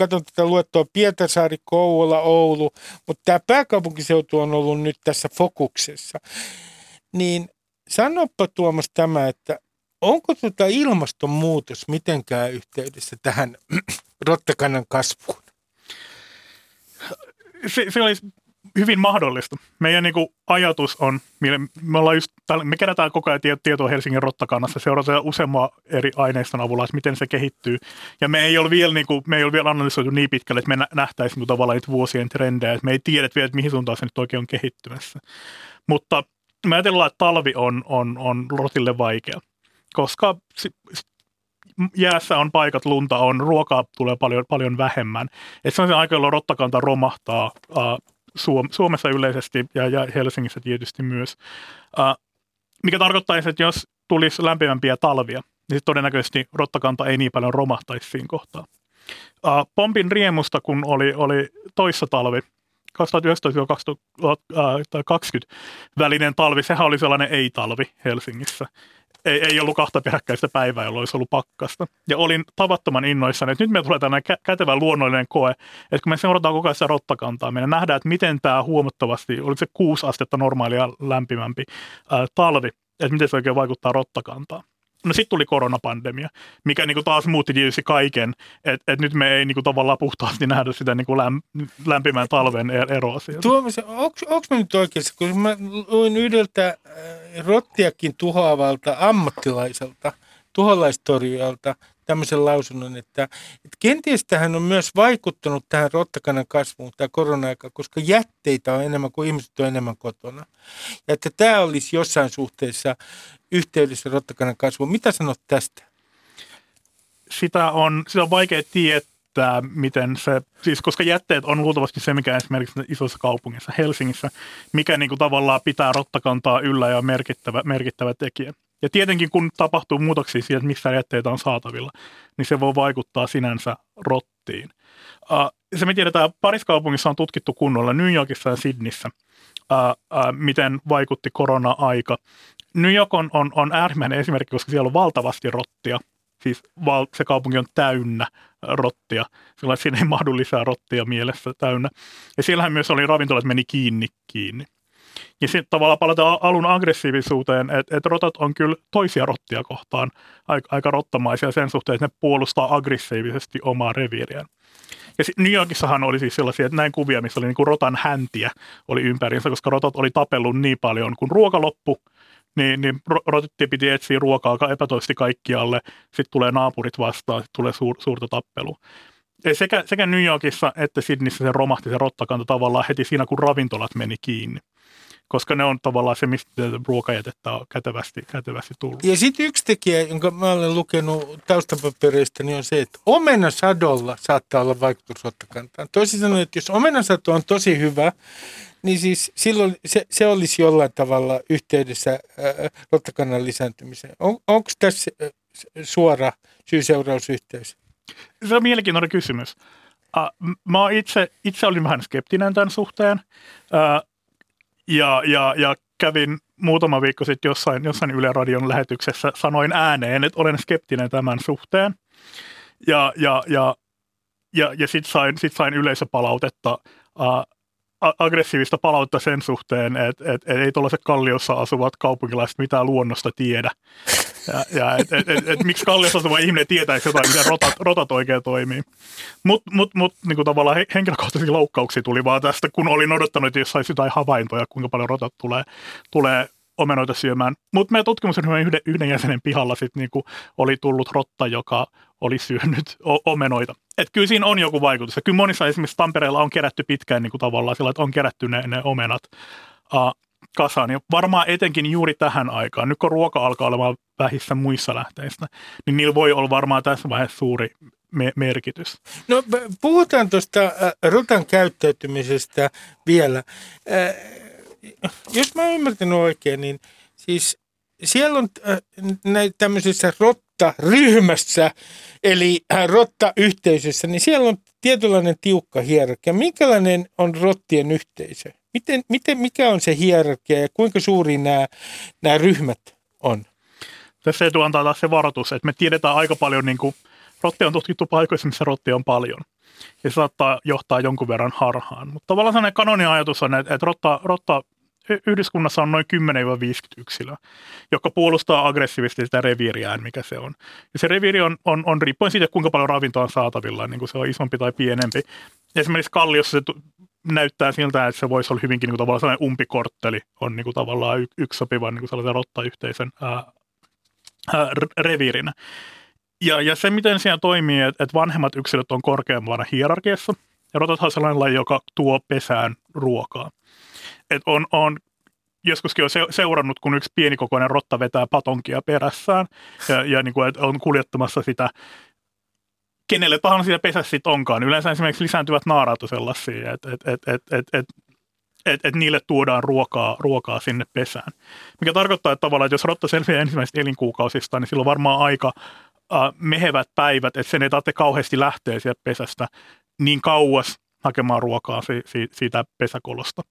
katson tätä luettua Pietarsaari, Kouvola, Oulu, mutta tämä pääkaupunkiseutu on ollut nyt tässä fokuksessa. Niin sanoppa Tuomas tämä, että onko tuota ilmastonmuutos mitenkään yhteydessä tähän rottakannan kasvuun? Se, se olisi hyvin mahdollista. Meidän niin kuin, ajatus on, me, ollaan just, me kerätään koko ajan tietoa Helsingin rottakannassa, seurataan useamman eri aineiston avulla, että miten se kehittyy. Ja me ei ole vielä, niin kuin, me ei ole vielä analysoitu niin pitkälle, että me nähtäisiin niin tavallaan niitä vuosien trendejä, että me ei tiedä vielä, että mihin suuntaan se nyt oikein on kehittymässä. Mutta me ajatellaan, että talvi on, on, on rotille vaikea, koska jäässä on paikat, lunta on, ruokaa tulee paljon, paljon vähemmän. Et se on se aika, jolloin rottakanta romahtaa Suomessa yleisesti ja, Helsingissä tietysti myös. Mikä tarkoittaisi, että jos tulisi lämpimämpiä talvia, niin todennäköisesti rottakanta ei niin paljon romahtaisi siinä kohtaa. Pompin riemusta, kun oli, oli toissa talvi, 2019-2020 välinen talvi, sehän oli sellainen ei-talvi Helsingissä ei, ei ollut kahta peräkkäistä päivää, jolloin olisi ollut pakkasta. Ja olin tavattoman innoissani, että nyt me tulee tämmöinen kä- kätevä luonnollinen koe, että kun me seurataan koko ajan sitä rottakantaa, me nähdään, että miten tämä huomattavasti, oli se kuusi astetta normaalia lämpimämpi ää, talvi, että miten se oikein vaikuttaa rottakantaan. No sitten tuli koronapandemia, mikä niinku taas muutti tietysti kaiken, että et nyt me ei niinku tavallaan puhtaasti nähdä sitä niinku läm, lämpimän talven e-, eroa sieltä. Tuomas, onko mä nyt oikeassa, kun mä luin yhdeltä äh, rottiakin tuhoavalta ammattilaiselta, tuholaistorjujalta tämmöisen lausunnon, että, että kenties tähän on myös vaikuttanut tähän rottakannan kasvuun tämä korona-aika, koska jätteitä on enemmän kuin ihmiset on enemmän kotona. Ja että tämä olisi jossain suhteessa yhteydessä rottakannan kasvuun. Mitä sanot tästä? Sitä on, sitä on vaikea tietää, miten se, siis koska jätteet on luultavasti se, mikä esimerkiksi isoissa kaupungissa, Helsingissä, mikä niin kuin tavallaan pitää rottakantaa yllä ja merkittävä, merkittävä tekijä. Ja tietenkin kun tapahtuu muutoksia siihen, missä jätteitä on saatavilla, niin se voi vaikuttaa sinänsä rottiin. Se me tiedetään, Paris kaupungissa on tutkittu kunnolla New Yorkissa ja Sydneyssä, miten vaikutti korona-aika. New York on, on, on äärimmäinen esimerkki, koska siellä on valtavasti rottia. Siis val, se kaupunki on täynnä rottia, sillä siinä ei mahdu lisää rottia mielessä täynnä. Ja siellähän myös oli ravintolat meni kiinni kiinni. Ja sitten tavallaan palataan alun aggressiivisuuteen, että et rotat on kyllä toisia rottia kohtaan aika, aika rottamaisia sen suhteen, että ne puolustaa aggressiivisesti omaa reviiriään. Ja sit New Yorkissahan oli siis sellaisia, että näin kuvia, missä oli niin kuin rotan häntiä oli ympäriinsä, koska rotat oli tapellut niin paljon, kun ruoka loppu, niin, niin rotitti piti etsiä ruokaa epätoisesti kaikkialle, sitten tulee naapurit vastaan, sitten tulee suur, suurta tappelua. Sekä, sekä New Yorkissa että Sydneyssä se romahti se rottakanta tavallaan heti siinä, kun ravintolat meni kiinni koska ne on tavallaan se, mistä ruokajätettä on kätevästi, kätevästi tullut. Ja sitten yksi tekijä, jonka mä olen lukenut taustapapereista, niin on se, että omenasadolla saattaa olla vaikutus rottakantaan. Toisin sanoen, että jos omenasato on tosi hyvä, niin siis silloin se, se olisi jollain tavalla yhteydessä ää, rottakannan lisääntymiseen. On, Onko tässä suora syy-seurausyhteys? Se on mielenkiintoinen kysymys. Uh, mä itse, itse olin vähän skeptinen tämän suhteen. Uh, ja, ja, ja kävin muutama viikko sitten jossain, jossain Yle Radion lähetyksessä, sanoin ääneen, että olen skeptinen tämän suhteen. Ja, ja, ja, ja, ja sitten sain, sit sain yleisöpalautetta, uh, aggressiivista palautetta sen suhteen, että et, et ei tuollaiset kalliossa asuvat kaupunkilaiset mitään luonnosta tiedä. Ja, ja et, et, et, et, miksi kalliossa asuva ihminen tietäisi jotain, miten rotat, rotat oikein toimii. Mutta mut, mut, niin tavallaan henkilökohtaisia loukkauksia tuli vaan tästä, kun olin odottanut, että jos saisi jotain havaintoja, kuinka paljon rotat tulee, tulee omenoita syömään. Mutta meidän tutkimuksen yhden, yhden jäsenen pihalla sit niinku oli tullut rotta, joka oli syönyt omenoita. Et kyllä siinä on joku vaikutus. Ja kyllä monissa esimerkiksi Tampereella on kerätty pitkään niin kuin tavallaan sillä, että on kerätty ne, ne omenat uh, kasaan. Ja varmaan etenkin juuri tähän aikaan, nyt kun ruoka alkaa olemaan vähissä muissa lähteistä, niin niillä voi olla varmaan tässä vaiheessa suuri me- merkitys. No puhutaan tuosta rotan käyttäytymisestä vielä. Äh, jos mä oon ymmärtänyt oikein, niin siis siellä on äh, näitä tämmöisissä rotta-ryhmässä, eli äh, rotta-yhteisössä, niin siellä on tietynlainen tiukka hierarkia. Minkälainen on rottien yhteisö? Miten, miten, mikä on se hierarkia ja kuinka suuri nämä, nämä ryhmät on? Tässä ei antaa taas se varoitus, että me tiedetään aika paljon, niin kuin, rottia on tutkittu paikoissa, missä rottia on paljon. Ja se saattaa johtaa jonkun verran harhaan. Mutta tavallaan sellainen kanonin ajatus on, että rotta, rotta yhdyskunnassa on noin 10-50 yksilöä, jotka puolustaa aggressiivisesti sitä reviiriään, mikä se on. Ja se reviiri on, on, on riippuen siitä, kuinka paljon ravintoa on saatavilla, niin kuin se on isompi tai pienempi. Esimerkiksi Kalliossa se näyttää siltä, että se voisi olla hyvinkin niin kuin tavallaan sellainen umpikortteli, on niin kuin tavallaan yksi sopiva niin kuin sellaisen rottayhteisön ää, ää, reviirinä. Ja, ja se, miten siellä toimii, että, että vanhemmat yksilöt on korkeammalla hierarkiassa, ja rotathan on sellainen laji, joka tuo pesään ruokaa että on, on joskuskin on seurannut, kun yksi pienikokoinen rotta vetää patonkia perässään ja, ja niin kuin, on kuljettamassa sitä kenelle tahansa siellä pesässä sitten onkaan. Yleensä esimerkiksi lisääntyvät naaraat on sellaisia, että et, et, et, et, et, et, et niille tuodaan ruokaa, ruokaa sinne pesään. Mikä tarkoittaa, että tavallaan, että jos rotta selviää ensimmäisestä elinkuukausista, niin silloin varmaan aika äh, mehevät päivät, että sen ei tarvitse kauheasti lähteä sieltä pesästä niin kauas, hakemaan ruokaa si, si, siitä pesäkolosta.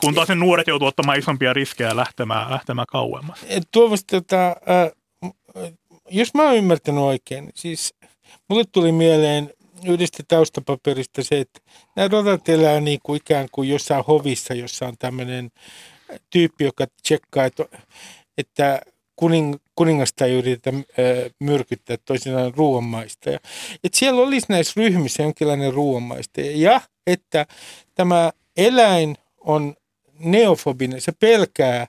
Kun taas sen nuoret joutuu ottamaan isompia riskejä lähtemään, lähtemään kauemmas. Tuomasta, tota, äh, jos mä oon ymmärtänyt oikein, siis mulle tuli mieleen yhdestä taustapaperista se, että nämä rotat elää niin kuin ikään kuin jossain hovissa, jossa on tämmöinen tyyppi, joka tsekkaa, että, että kuning, kuningasta ei yritetä äh, myrkyttää toisinaan ruoanmaista. että siellä olisi näissä ryhmissä jonkinlainen ruoanmaista. Ja että tämä eläin on neofobinen, se pelkää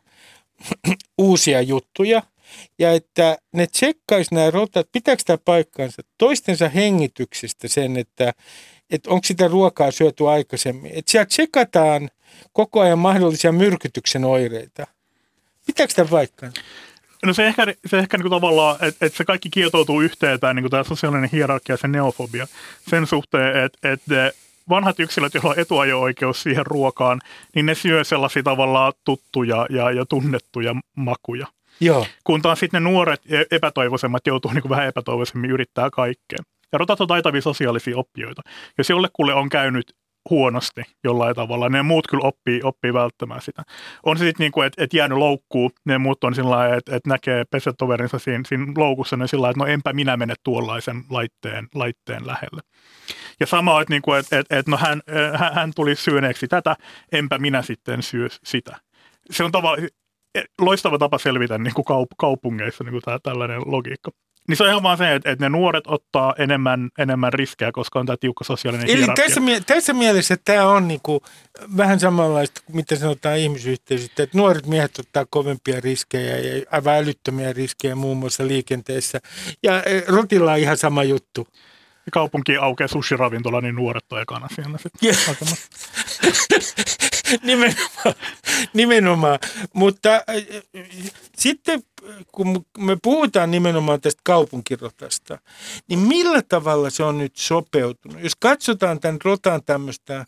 uusia juttuja ja että ne tsekkaisi nämä rotat, pitääkö tämä paikkaansa toistensa hengityksestä sen, että, että onko sitä ruokaa syöty aikaisemmin. Että siellä tsekataan koko ajan mahdollisia myrkytyksen oireita. Pitääkö tämä paikkaansa? No se ehkä, se ehkä niin kuin tavallaan, että, että se kaikki kietoutuu yhteen, tämä, niin kuin tämä sosiaalinen hierarkia ja se neofobia sen suhteen, että, että vanhat yksilöt, joilla on etuajo-oikeus siihen ruokaan, niin ne syö sellaisia tavallaan tuttuja ja, ja tunnettuja makuja. Joo. Kun taas sitten ne nuoret e- epätoivoisemmat joutuu niin kuin vähän epätoivoisemmin yrittää kaikkea. Ja rotat on taitavia sosiaalisia oppijoita. Jos jollekulle on käynyt huonosti jollain tavalla. Ne muut kyllä oppii, oppii välttämään sitä. On se sitten niin kuin, että et jäänyt loukkuun, ne muut on sillä lailla, että et näkee pesätoverinsa siinä, siinä loukussa, ne sillä että no enpä minä mene tuollaisen laitteen, laitteen lähelle. Ja sama, että, niin kuin, että, että, no hän, hän, hän tuli syöneeksi tätä, enpä minä sitten syö sitä. Se on tava, loistava tapa selvitä niin kuin kaup- kaupungeissa niin kuin tämä, tällainen logiikka. Niin se on ihan vaan se, että, että ne nuoret ottaa enemmän, enemmän riskejä, koska on tämä tiukka sosiaalinen Eli tässä, tässä mielessä tämä on niinku vähän samanlaista kuin mitä sanotaan ihmisyhteisöstä, että nuoret miehet ottaa kovempia riskejä ja aivan älyttömiä riskejä muun muassa liikenteessä. Ja eh, rotilla on ihan sama juttu. kaupunki aukeaa sushi-ravintola, niin nuoret on ekana sitten. Nimenomaan, nimenomaan. Mutta äh, sitten kun me puhutaan nimenomaan tästä kaupunkirotasta, niin millä tavalla se on nyt sopeutunut? Jos katsotaan tämän rotan tämmöistä äh,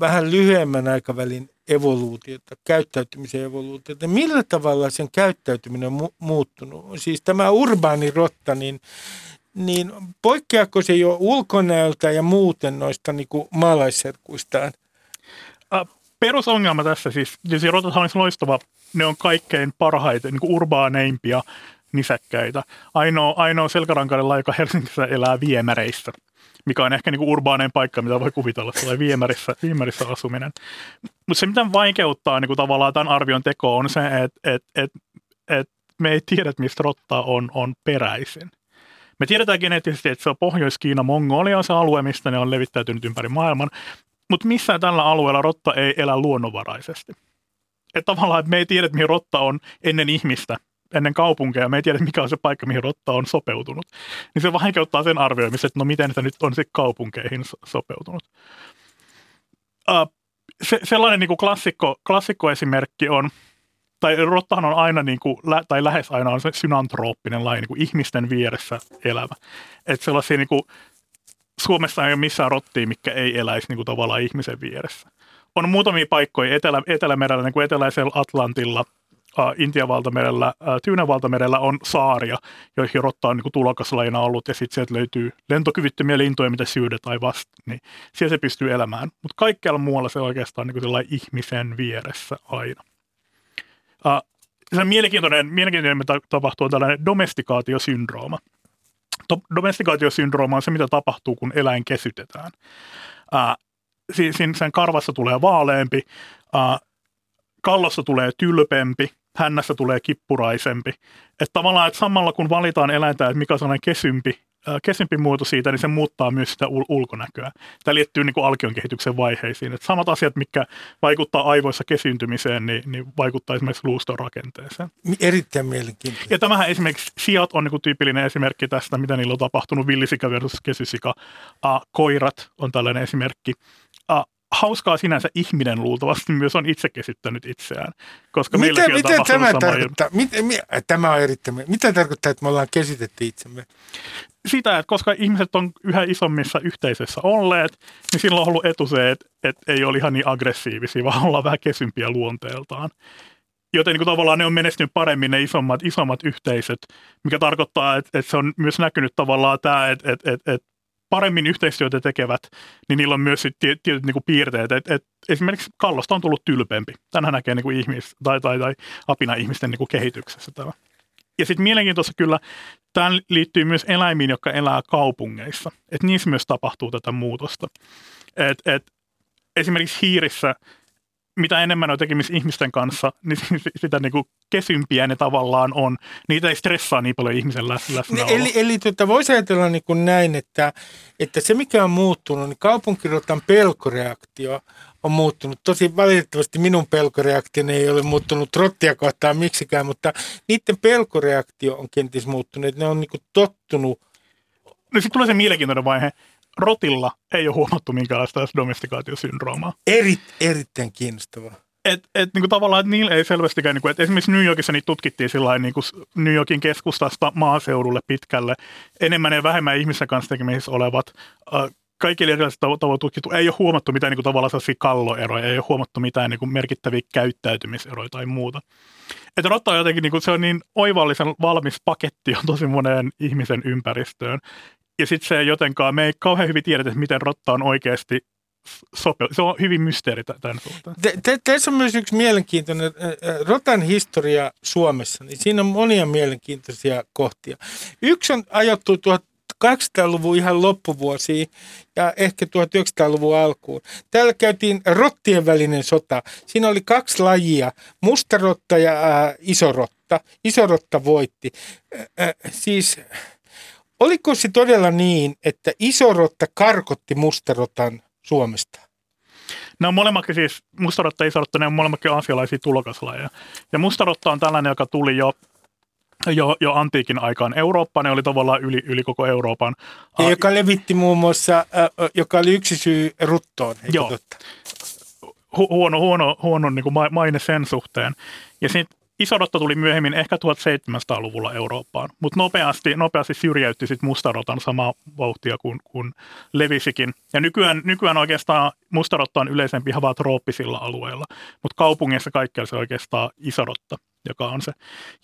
vähän lyhyemmän aikavälin evoluutiota, käyttäytymisen evoluutiota, niin millä tavalla sen käyttäytyminen on mu- muuttunut? Siis tämä urbaani rotta, niin niin poikkeako se jo ulkonäöltä ja muuten noista niin kuin maalaisserkuistaan? Perusongelma tässä siis, siis rotathan olisi loistava, ne on kaikkein parhaita, niin kuin urbaaneimpia nisäkkäitä. Ainoa, ainoa selkärankainen laji, joka Helsingissä elää viemäreissä, mikä on ehkä niin urbaanein paikka, mitä voi kuvitella, sellainen viemärissä, viemärissä asuminen. Mutta se, mitä vaikeuttaa niin kuin tavallaan tämän arvion teko on se, että et, et, et me ei tiedä, mistä rotta on, on peräisin. Me tiedetään geneettisesti, että se on Pohjois-Kiina, Mongolia on se alue, mistä ne on levittäytynyt ympäri maailman. Mutta missään tällä alueella rotta ei elä luonnonvaraisesti. Että tavallaan, me ei tiedä, mihin rotta on ennen ihmistä, ennen kaupunkeja, me ei tiedä, mikä on se paikka, mihin rotta on sopeutunut. Niin se vaikeuttaa sen arvioimista, että no miten se nyt on se kaupunkeihin so- sopeutunut. Uh, se, sellainen niin kuin klassikko, klassikkoesimerkki on, tai rottahan on aina, niin kuin, tai lähes aina on se synantrooppinen laji, niin kuin ihmisten vieressä elävä. Että sellaisia niin kuin, Suomessa ei ole missään rottia, mikä ei eläisi niin kuin tavallaan ihmisen vieressä. On muutamia paikkoja Etelä, Etelämerellä, niin kuin eteläisellä Atlantilla, äh, Intian valtamerellä, äh, Tyynen valtamerellä on saaria, joihin rotta on niin tulokaslajina ollut, ja sitten sieltä löytyy lentokyvyttömiä lintuja, mitä syydetään vasta, niin siellä se pystyy elämään. Mutta kaikkialla muualla se oikeastaan niin kuin ihmisen vieressä aina. Uh, se mielenkiintoinen, mielenkiintoinen mitä tapahtuu, on tällainen domestikaatiosyndrooma. Domestikaatiosyndrooma on se, mitä tapahtuu, kun eläin kesytetään. Si- sen karvassa tulee vaaleampi, uh, kallossa tulee tylpempi, hännässä tulee kippuraisempi. Että tavallaan, että samalla kun valitaan eläintä, että mikä on kesympi, kesympi muoto siitä, niin se muuttaa myös sitä ul- ulkonäköä. Tämä liittyy niin kuin alkion kehityksen vaiheisiin. Että samat asiat, mitkä vaikuttaa aivoissa kesyntymiseen, niin, niin vaikuttaa esimerkiksi luuston rakenteeseen. Erittäin mielenkiintoista. Ja tämähän esimerkiksi sijat on niin kuin tyypillinen esimerkki tästä, mitä niillä on tapahtunut, villisika versus kesysika. Uh, koirat on tällainen esimerkki. Uh, hauskaa sinänsä ihminen luultavasti myös on itse kesyttänyt itseään, koska Mitä, on mitä tapahtunut tämä tarkoittaa? Mitä, mi, tämä on erittäin, mitä tarkoittaa, että me ollaan kesytetty itsemme? Sitä, että koska ihmiset on yhä isommissa yhteisöissä olleet, niin silloin on ollut etu se, että, että ei ole ihan niin aggressiivisia, vaan ollaan vähän kesympiä luonteeltaan. Joten niin kuin tavallaan ne on menestynyt paremmin ne isommat, isommat yhteisöt, mikä tarkoittaa, että, että se on myös näkynyt tavallaan tämä, että, että, että, että paremmin yhteistyötä tekevät, niin niillä on myös tietyt niin kuin piirteet. Et, et esimerkiksi kallosta on tullut tylpempi. Tänhän näkee niin kuin ihmis, tai, tai, tai apina ihmisten niin kuin kehityksessä tämä. Ja sitten mielenkiintoista kyllä, tämä liittyy myös eläimiin, jotka elää kaupungeissa. Että niissä myös tapahtuu tätä muutosta. Et, et, esimerkiksi hiirissä, mitä enemmän on tekemisissä ihmisten kanssa, niin sitä niin kuin kesympiä ne tavallaan on. Niitä ei stressaa niin paljon ihmisen läs- läsnäolo. Eli, eli tota, voisi ajatella niin kuin näin, että, että se mikä on muuttunut, niin kaupunkirotan pelkoreaktio on muuttunut. Tosi valitettavasti minun pelkoreaktioni ei ole muuttunut rottia kohtaan miksikään, mutta niiden pelkoreaktio on kenties muuttunut. Ne on niin tottunut. No sitten tulee se mielenkiintoinen vaihe. Rotilla ei ole huomattu minkäänlaista domestikaatiosyndroomaa. Eri, erittäin kiinnostavaa. Et, et, niin kuin tavallaan, että niillä ei selvästikään, niin kuin, että esimerkiksi New Yorkissa niitä tutkittiin sillä niin kuin New Yorkin keskustasta maaseudulle pitkälle, enemmän ja vähemmän ihmisen kanssa tekemisissä olevat, äh, kaikki erilaiset tavoin tutkittu, ei ole huomattu mitään niin kuin, tavallaan sellaisia kalloeroja, ei ole huomattu mitään niin kuin, merkittäviä käyttäytymiseroja tai muuta. Että rotta on jotenkin, niin kuin, se on niin oivallisen valmis paketti on tosi moneen ihmisen ympäristöön. Ja sitten se jotenkaan, me ei kauhean hyvin tiedetä, miten rotta on oikeasti sope- Se on hyvin mysteeri tämän suhteen. Tässä on myös yksi mielenkiintoinen, rotan historia Suomessa, niin siinä on monia mielenkiintoisia kohtia. Yksi on ajattu 1800-luvun ihan loppuvuosiin ja ehkä 1900-luvun alkuun. Täällä käytiin rottien välinen sota. Siinä oli kaksi lajia, mustarotta ja ää, isorotta. Isorotta voitti. Ää, siis oliko se todella niin, että isorotta karkotti mustarotan Suomesta? Ne on molemmatkin siis, mustarotta ja isorotta, ne on molemmatkin asialaisia tulokaslajeja. Ja mustarotta on tällainen, joka tuli jo jo, jo antiikin aikaan Eurooppaan. Ne oli tavallaan yli, yli koko Euroopan. Ja joka levitti muun muassa, äh, joka oli yksi syy ruttoon. Joo. Totta? Hu- huono, huono, huono niin kuin maine sen suhteen. Ja sitten Isorotta tuli myöhemmin ehkä 1700-luvulla Eurooppaan, mutta nopeasti, nopeasti syrjäytti sitten mustarotan samaa vauhtia kuin, kuin levisikin. Ja nykyään, nykyään oikeastaan mustarotta on yleisempi ihan vaan trooppisilla alueilla, mutta kaupungissa kaikkialla se oikeastaan isorotta, joka on se.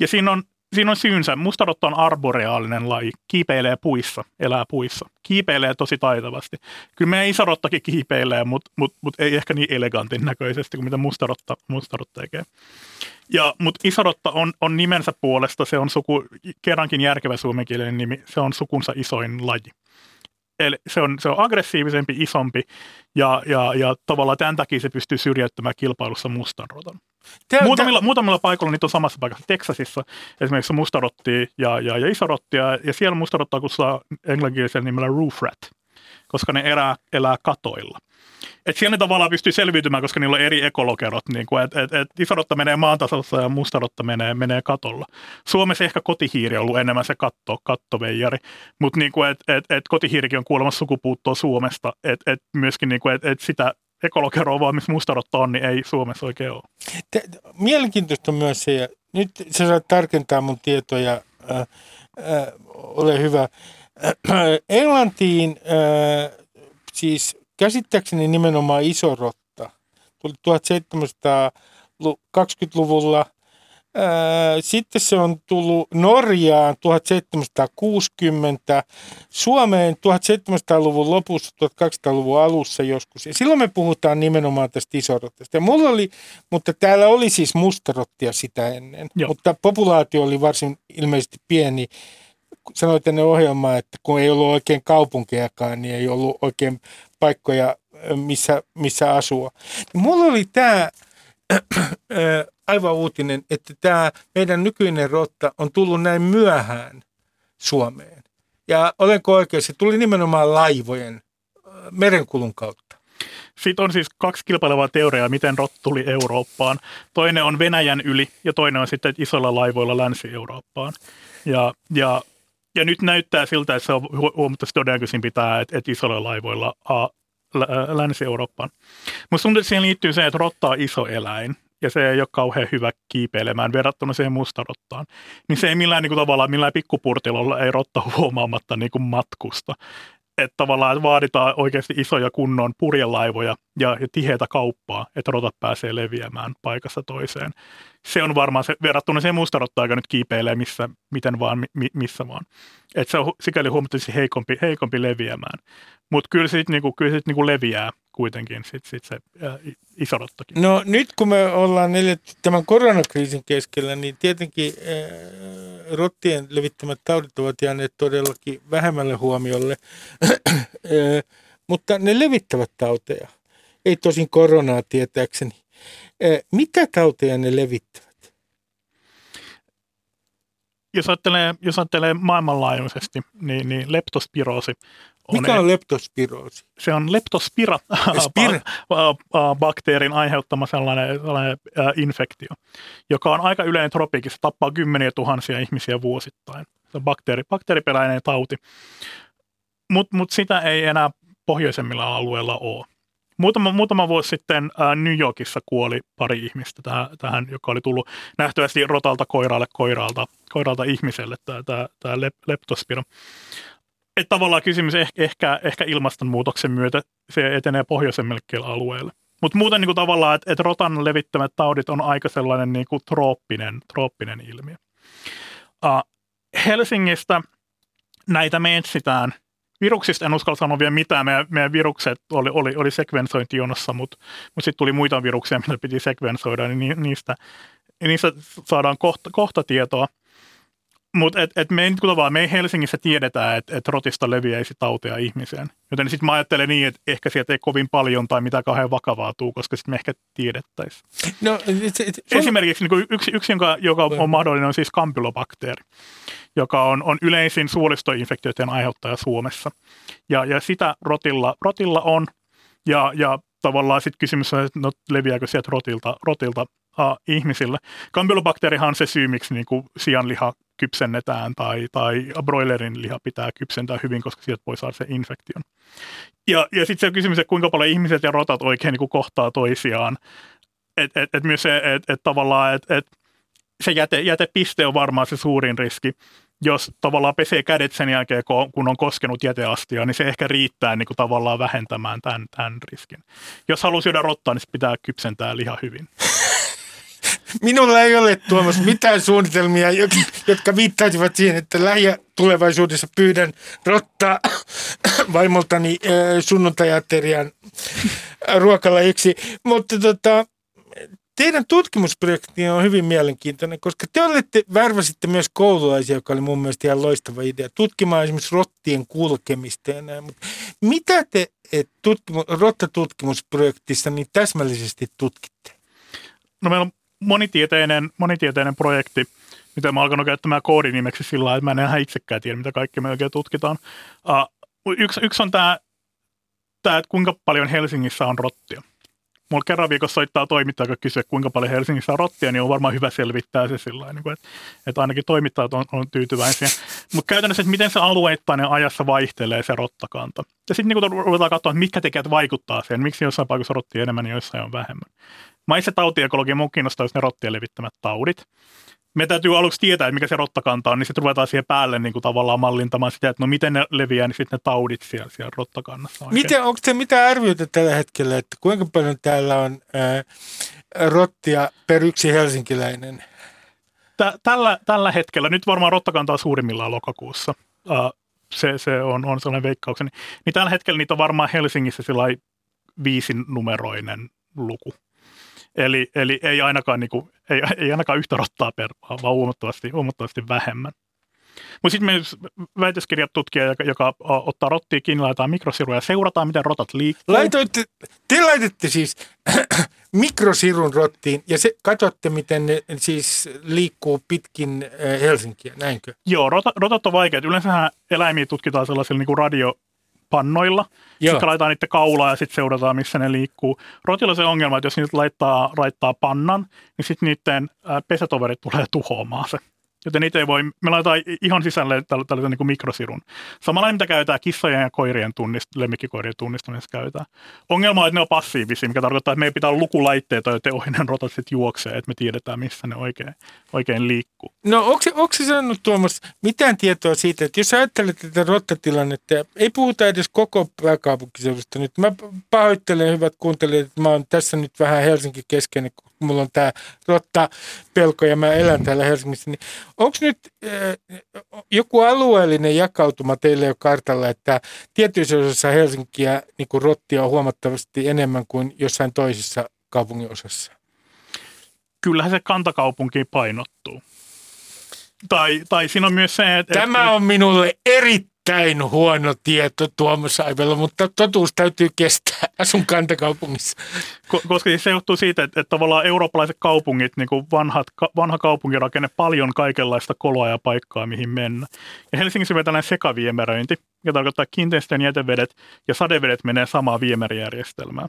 Ja siinä on siinä on syynsä. Mustarotta on arboreaalinen laji, kiipeilee puissa, elää puissa. Kiipeilee tosi taitavasti. Kyllä meidän isarottakin kiipeilee, mutta mut, mut ei ehkä niin elegantin näköisesti kuin mitä mustarotta, mustarotta tekee. Ja, mutta isarotta on, on nimensä puolesta, se on suku, kerrankin järkevä suomenkielinen nimi, se on sukunsa isoin laji. Eli se on, se on aggressiivisempi, isompi ja, ja, ja tavallaan tämän takia se pystyy syrjäyttämään kilpailussa mustanrotan. Te, muutamilla, te... muutamilla paikoilla niitä on samassa paikassa. Teksasissa esimerkiksi mustarotti ja, ja, ja isorottia, ja siellä mustarottaa saa englanninkielisellä nimellä roof rat, koska ne elää, elää katoilla. Et siellä ne tavallaan pystyy selviytymään, koska niillä on eri ekolokerot. Niin kuin, et, et, et isorotta menee maantasossa ja mustarotta menee, menee katolla. Suomessa ehkä kotihiiri on ollut enemmän se katto, kattoveijari, mutta niin et, et, et kotihiirikin on kuulemassa sukupuuttoa Suomesta. Et, et myöskin niin kuin, et, et sitä ekolokeroa vaan, missä mustarotta on, niin ei Suomessa oikein ole. Mielenkiintoista on myös se, ja nyt sä saat tarkentaa mun tietoja, äh, äh, ole hyvä. Äh, Englantiin äh, siis käsittääkseni nimenomaan iso rotta tuli 1720-luvulla sitten se on tullut Norjaan 1760, Suomeen 1700-luvun lopussa, 1200-luvun alussa joskus. Ja silloin me puhutaan nimenomaan tästä isorottasta. Ja mulla oli, mutta täällä oli siis mustarottia sitä ennen, Joo. mutta populaatio oli varsin ilmeisesti pieni. Sanoit ennen ohjelmaa, että kun ei ollut oikein kaupunkejakaan, niin ei ollut oikein paikkoja, missä, missä asua. Mulla oli tämä aivan uutinen, että tämä meidän nykyinen rotta on tullut näin myöhään Suomeen. Ja olenko oikein, se tuli nimenomaan laivojen merenkulun kautta. Sitten on siis kaksi kilpailevaa teoriaa, miten rotta tuli Eurooppaan. Toinen on Venäjän yli ja toinen on sitten isolla laivoilla Länsi-Eurooppaan. Ja, ja, ja nyt näyttää siltä, että se on huomattavasti todennäköisin että, että isolla laivoilla a, Länsi-Eurooppaan. Mutta siihen liittyy se, että rotta on iso eläin ja se ei ole kauhean hyvä kiipeilemään verrattuna siihen mustarottaan, niin se ei millään niin kuin, tavallaan millään pikkupurtilolla ei rotta huomaamatta niin kuin matkusta. Että tavallaan vaaditaan oikeasti isoja kunnon purjelaivoja ja, ja tiheitä kauppaa, että rotat pääsee leviämään paikassa toiseen. Se on varmaan se, verrattuna siihen mustarottaan, joka nyt kiipeilee missä, miten vaan, mi, missä vaan. Että se on sikäli huomattavasti heikompi, heikompi leviämään. Mutta kyllä se niinku, kyllä sit niinku leviää kuitenkin sit, sit se ää, isorottakin. No nyt kun me ollaan neljätty tämän koronakriisin keskellä, niin tietenkin ää, rottien levittämät taudit ovat jääneet todellakin vähemmälle huomiolle, ää, mutta ne levittävät tauteja. Ei tosin koronaa tietääkseni. Ää, mitä tauteja ne levittävät? jos ajattelee, jos ajattelee maailmanlaajuisesti, niin, niin leptospiroosi Mikä on leptospiroosi? Se on leptospira Spir- bakteerin aiheuttama sellainen, sellainen infektio, joka on aika yleinen tropiikissa, tappaa kymmeniä tuhansia ihmisiä vuosittain. Se on bakteeri, bakteeriperäinen tauti, mutta mut sitä ei enää pohjoisemmilla alueilla ole. Muutama, muutama vuosi sitten ää, New Yorkissa kuoli pari ihmistä tähän, tähän joka oli tullut nähtävästi rotalta koiralle koiralta, koiralta ihmiselle, tämä, tämä, tämä lep, leptospira. Että tavallaan kysymys ehkä, ehkä, ehkä ilmastonmuutoksen myötä se etenee pohjoisemmille alueelle. Mutta muuten niin kuin tavallaan, että, että rotan levittämät taudit on aika sellainen niin kuin trooppinen, trooppinen ilmiö. Uh, Helsingistä näitä me etsitään – Viruksista en uskalla sanoa vielä mitään. Meidän, meidän virukset oli, oli, oli sekvensointijonossa, mutta, mutta sitten tuli muita viruksia, mitä piti sekvensoida, niin niistä, niistä saadaan kohta, kohta tietoa. Mutta et, et me, ei, tavallaan, me ei Helsingissä tiedetä, että et rotista leviäisi tauteja ihmiseen. Joten sitten mä ajattelen niin, että ehkä sieltä ei kovin paljon tai mitä kauhean vakavaa tuu, koska sitten me ehkä tiedettäisiin. No, et, et, Esimerkiksi niin yksi, yksi, joka, joka on mahdollinen, on siis kampylobakteeri, joka on, on yleisin suolistoinfektioiden aiheuttaja Suomessa. Ja, ja sitä rotilla, rotilla on, ja, ja tavallaan sitten kysymys on, että no, leviääkö sieltä rotilta, rotilta ihmisille. Kampylobakteerihan on se syy, miksi niin kuin sianliha kypsennetään tai, tai broilerin liha pitää kypsentää hyvin, koska sieltä voi saada se infektion. Ja, ja sitten se kysymys, että kuinka paljon ihmiset ja rotat oikein niin kuin kohtaa toisiaan. Että et, et myös se, että et tavallaan, että et se jäte, jätepiste on varmaan se suurin riski. Jos tavallaan pesee kädet sen jälkeen, kun on koskenut jäteastia, niin se ehkä riittää niin kuin tavallaan vähentämään tämän, tämän riskin. Jos haluaa syödä rottaa, niin pitää kypsentää liha hyvin. Minulla ei ole Tuomas mitään suunnitelmia, jotka viittaisivat siihen, että lähitulevaisuudessa pyydän rottaa vaimoltani äh, sunnuntajaterian ruokalajiksi. Mutta tota, teidän tutkimusprojekti on hyvin mielenkiintoinen, koska te olette, värväsitte myös koululaisia, joka oli mun mielestä ihan loistava idea, tutkimaan esimerkiksi rottien kulkemista ja näin. Mutta mitä te tutkimu, rottatutkimusprojektissa niin täsmällisesti tutkitte? No meillä on monitieteinen, monitieteinen projekti, mitä mä alkanut käyttämään koodinimeksi sillä että mä en ihan itsekään tiedä, mitä kaikki me oikein tutkitaan. Uh, yksi, yksi on tämä, tää, että kuinka paljon Helsingissä on rottia. Mulla kerran viikossa soittaa toimittaja, joka kysyy, kuinka paljon Helsingissä on rottia, niin on varmaan hyvä selvittää se sillä tavalla, että, että ainakin toimittajat on, on tyytyväisiä. Mutta käytännössä, että miten se alueittainen ajassa vaihtelee se rottakanta. Ja sitten niin ruvetaan katsoa, että mitkä tekijät vaikuttaa siihen, miksi jossain paikassa rottia enemmän ja jossain on vähemmän. Mä itse tautiekologia mun kiinnostaa ne rottien levittämät taudit. Me täytyy aluksi tietää, että mikä se rottakanta on, niin sitten ruvetaan siihen päälle niin kuin tavallaan mallintamaan sitä, että no miten ne leviää, niin sitten ne taudit siellä, siellä rottakannassa. Oikein. Miten, onko se mitä arvioita tällä hetkellä, että kuinka paljon täällä on ää, rottia per yksi helsinkiläinen? Tällä, tällä hetkellä, nyt varmaan rottakanta on suurimmillaan lokakuussa. Uh, se, se on, on sellainen veikkaukseni. Niin tällä hetkellä niitä on varmaan Helsingissä viisin numeroinen luku. Eli, eli ei, ainakaan, niin kuin, ei, ei ainakaan yhtä rottaa per, vaan huomattavasti, huomattavasti vähemmän. Mutta sitten myös väitöskirjatutkija, joka, joka ottaa rottia kiinni, laitetaan mikrosiruja ja seurataan, miten rotat liikkuu. Laitoitte, te laitatte siis mikrosirun rottiin ja se, katsotte, miten ne siis liikkuu pitkin äh, Helsinkiä, näinkö? Joo, rotat, rotat on vaikeat. Yleensä eläimiä tutkitaan sellaisilla niin kuin radio, pannoilla. Sitten laitetaan niiden kaulaa ja sitten seurataan, missä ne liikkuu. Rotilla se ongelma, että jos niitä laittaa, laittaa pannan, niin sitten niiden pesätoverit tulee tuhoamaan se joten niitä ei voi, me laitetaan ihan sisälle tällaisen niin kuin mikrosirun. Samalla mitä käytetään kissojen ja koirien tunnist, lemmikkikoirien tunnistamisessa käytetään. Ongelma on, että ne on passiivisia, mikä tarkoittaa, että meidän pitää olla lukulaitteita, joiden ohi ne rotat sitten juoksee, että me tiedetään, missä ne oikein, oikein liikkuu. No onko, se sanonut Tuomas mitään tietoa siitä, että jos ajattelet tätä rottatilannetta, ei puhuta edes koko pääkaupunkiseudusta nyt. Mä pahoittelen hyvät kuuntelijat, että mä oon tässä nyt vähän Helsinki keskeinen, kun mulla on tämä rotta pelko ja mä elän täällä Helsingissä, niin onko nyt äh, joku alueellinen jakautuma teille jo kartalla, että tietyissä osassa Helsinkiä niin rottia on huomattavasti enemmän kuin jossain toisessa kaupungin osassa? Kyllähän se kantakaupunki painottuu. Tai, tai siinä on myös se, että... Tämä on minulle erittäin huono tieto Tuomas Aivella, mutta totuus täytyy kestää. Asun kantakaupungissa. Koska siis se johtuu siitä, että, että tavallaan eurooppalaiset kaupungit, niin kuin vanhat, vanha kaupunkirakenne, paljon kaikenlaista koloa ja paikkaa, mihin mennä. Ja Helsingissä on tällainen sekaviemäröinti, joka tarkoittaa kiinteistöjen jätevedet ja sadevedet menee samaan viemärijärjestelmään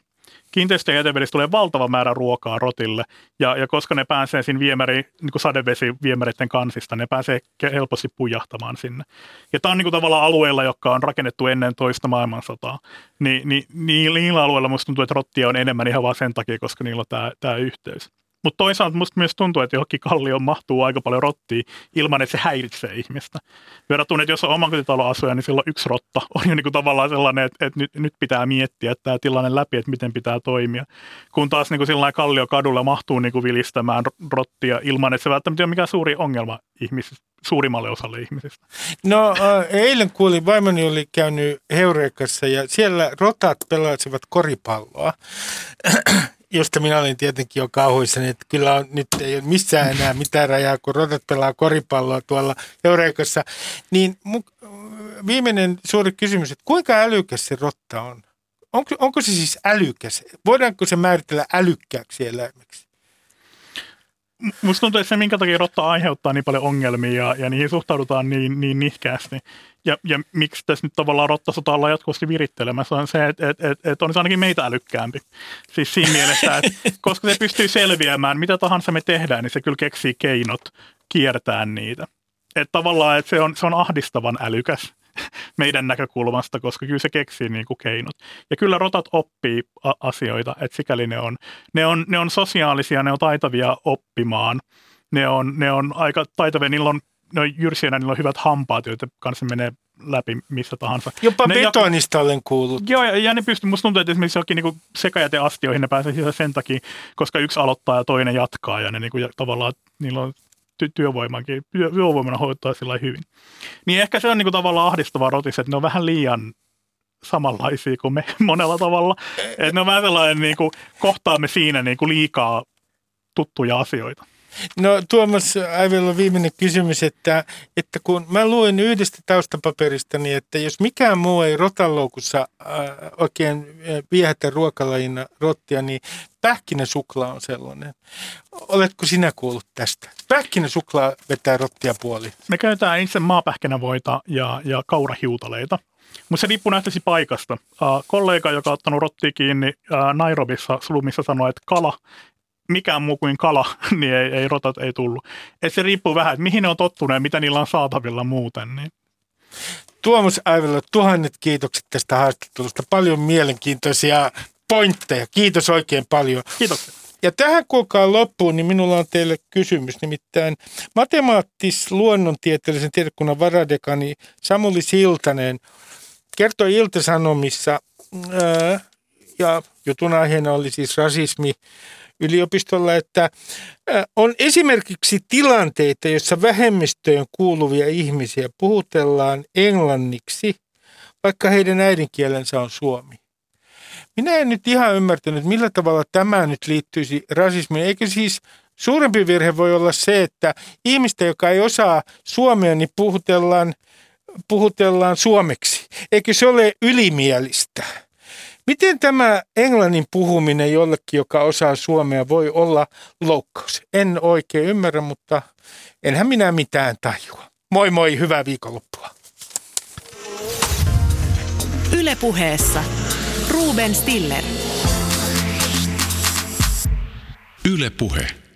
kiinteistöjen jätevedistä tulee valtava määrä ruokaa rotille, ja, ja koska ne pääsee siinä viemäri, niin kuin sadevesiviemäreiden kansista, ne pääsee helposti pujahtamaan sinne. Ja tämä on niin kuin tavallaan alueilla, jotka on rakennettu ennen toista maailmansotaa, niin, niin, niin niillä alueilla musta tuntuu, että rottia on enemmän ihan vaan sen takia, koska niillä on tämä, tämä yhteys. Mutta toisaalta musta myös tuntuu, että johonkin kallioon mahtuu aika paljon rottia ilman, että se häiritsee ihmistä. Verrattuna, että jos on omakotitalon asuja, niin silloin yksi rotta on jo niin kuin tavallaan sellainen, että, että nyt, nyt pitää miettiä että tämä tilanne läpi, että miten pitää toimia. Kun taas niin kuin kallio kadulla mahtuu niin kuin vilistämään rottia ilman, että se välttämättä on mikään suuri ongelma ihmisistä, suurimmalle osalle ihmisistä. No eilen kuulin, vaimoni oli käynyt Heureikassa ja siellä rotat pelasivat koripalloa josta minä olin tietenkin jo kauhuissani, että kyllä on, nyt ei ole missään enää mitään rajaa, kun rotat pelaa koripalloa tuolla Eureikossa. Niin viimeinen suuri kysymys, että kuinka älykäs se rotta on? Onko, onko se siis älykäs? Voidaanko se määritellä älykkääksi eläimeksi? Musta tuntuu, että se, minkä takia rotta aiheuttaa niin paljon ongelmia ja, ja niihin suhtaudutaan niin, niin nihkeästi. Ja, ja miksi tässä nyt tavallaan rottasota ollaan jatkuvasti virittelemässä on se, että et, et, et on se ainakin meitä älykkäämpi. Siis siinä mielessä, että koska se pystyy selviämään, mitä tahansa me tehdään, niin se kyllä keksii keinot kiertää niitä. Että tavallaan että se, on, se on ahdistavan älykäs meidän näkökulmasta, koska kyllä se keksii niin kuin keinot. Ja kyllä rotat oppii a- asioita, että sikäli ne on, ne, on, ne on sosiaalisia, ne on taitavia oppimaan. Ne on, ne on aika taitavia, niillä on, ne on jyrsienä, niillä on hyvät hampaat, joita kanssa menee läpi missä tahansa. Jopa ne betonista jak- olen kuullut. Joo, ja, ja ne pystyy, musta tuntuu, että esimerkiksi jokin niin sekajäteastioihin ne pääsee sisään sen takia, koska yksi aloittaa ja toinen jatkaa, ja ne niin kuin, tavallaan, niillä on ty- työvoimankin, työvoimana hoitaa sillä hyvin. Niin ehkä se on niin kuin tavallaan ahdistava rotis, että ne on vähän liian samanlaisia kuin me monella tavalla. Että ne on vähän sellainen, niin kuin, kohtaamme siinä niin kuin liikaa tuttuja asioita. No Tuomas Aivella viimeinen kysymys, että, että kun mä luin yhdestä taustapaperistani, että jos mikään muu ei rotaloukussa äh, oikein äh, viehätä ruokalajina rottia, niin pähkinäsuklaa on sellainen. Oletko sinä kuullut tästä? Pähkinäsuklaa vetää rottia puoli. Me käytetään itse maapähkinävoita ja, ja kaurahiutaleita. Mutta se riippuu nähtäisi paikasta. Uh, kollega, joka on ottanut rottia kiinni uh, Nairobissa Slumissa, sanoi, että kala mikään muu kuin kala, niin ei, ei rotat ei tullut. Et se riippuu vähän, että mihin ne on tottuneet, mitä niillä on saatavilla muuten. Niin. Tuomas Aivella, tuhannet kiitokset tästä haastattelusta. Paljon mielenkiintoisia pointteja. Kiitos oikein paljon. Kiitoksia. Ja tähän kuulkaa loppuun, niin minulla on teille kysymys. Nimittäin matemaattis-luonnontieteellisen tiedekunnan varadekani Samuli Siltanen kertoi Ilta-Sanomissa, ää, ja jutun aiheena oli siis rasismi yliopistolla, että on esimerkiksi tilanteita, joissa vähemmistöön kuuluvia ihmisiä puhutellaan englanniksi, vaikka heidän äidinkielensä on suomi. Minä en nyt ihan ymmärtänyt, millä tavalla tämä nyt liittyisi rasismiin. Eikö siis suurempi virhe voi olla se, että ihmistä, joka ei osaa suomea, niin puhutellaan, puhutellaan suomeksi. Eikö se ole ylimielistä? Miten tämä englannin puhuminen jollekin, joka osaa suomea, voi olla loukkaus? En oikein ymmärrä, mutta enhän minä mitään tajua. Moi moi, hyvää viikonloppua. Ylepuheessa Ruben Stiller. Yle Puhe.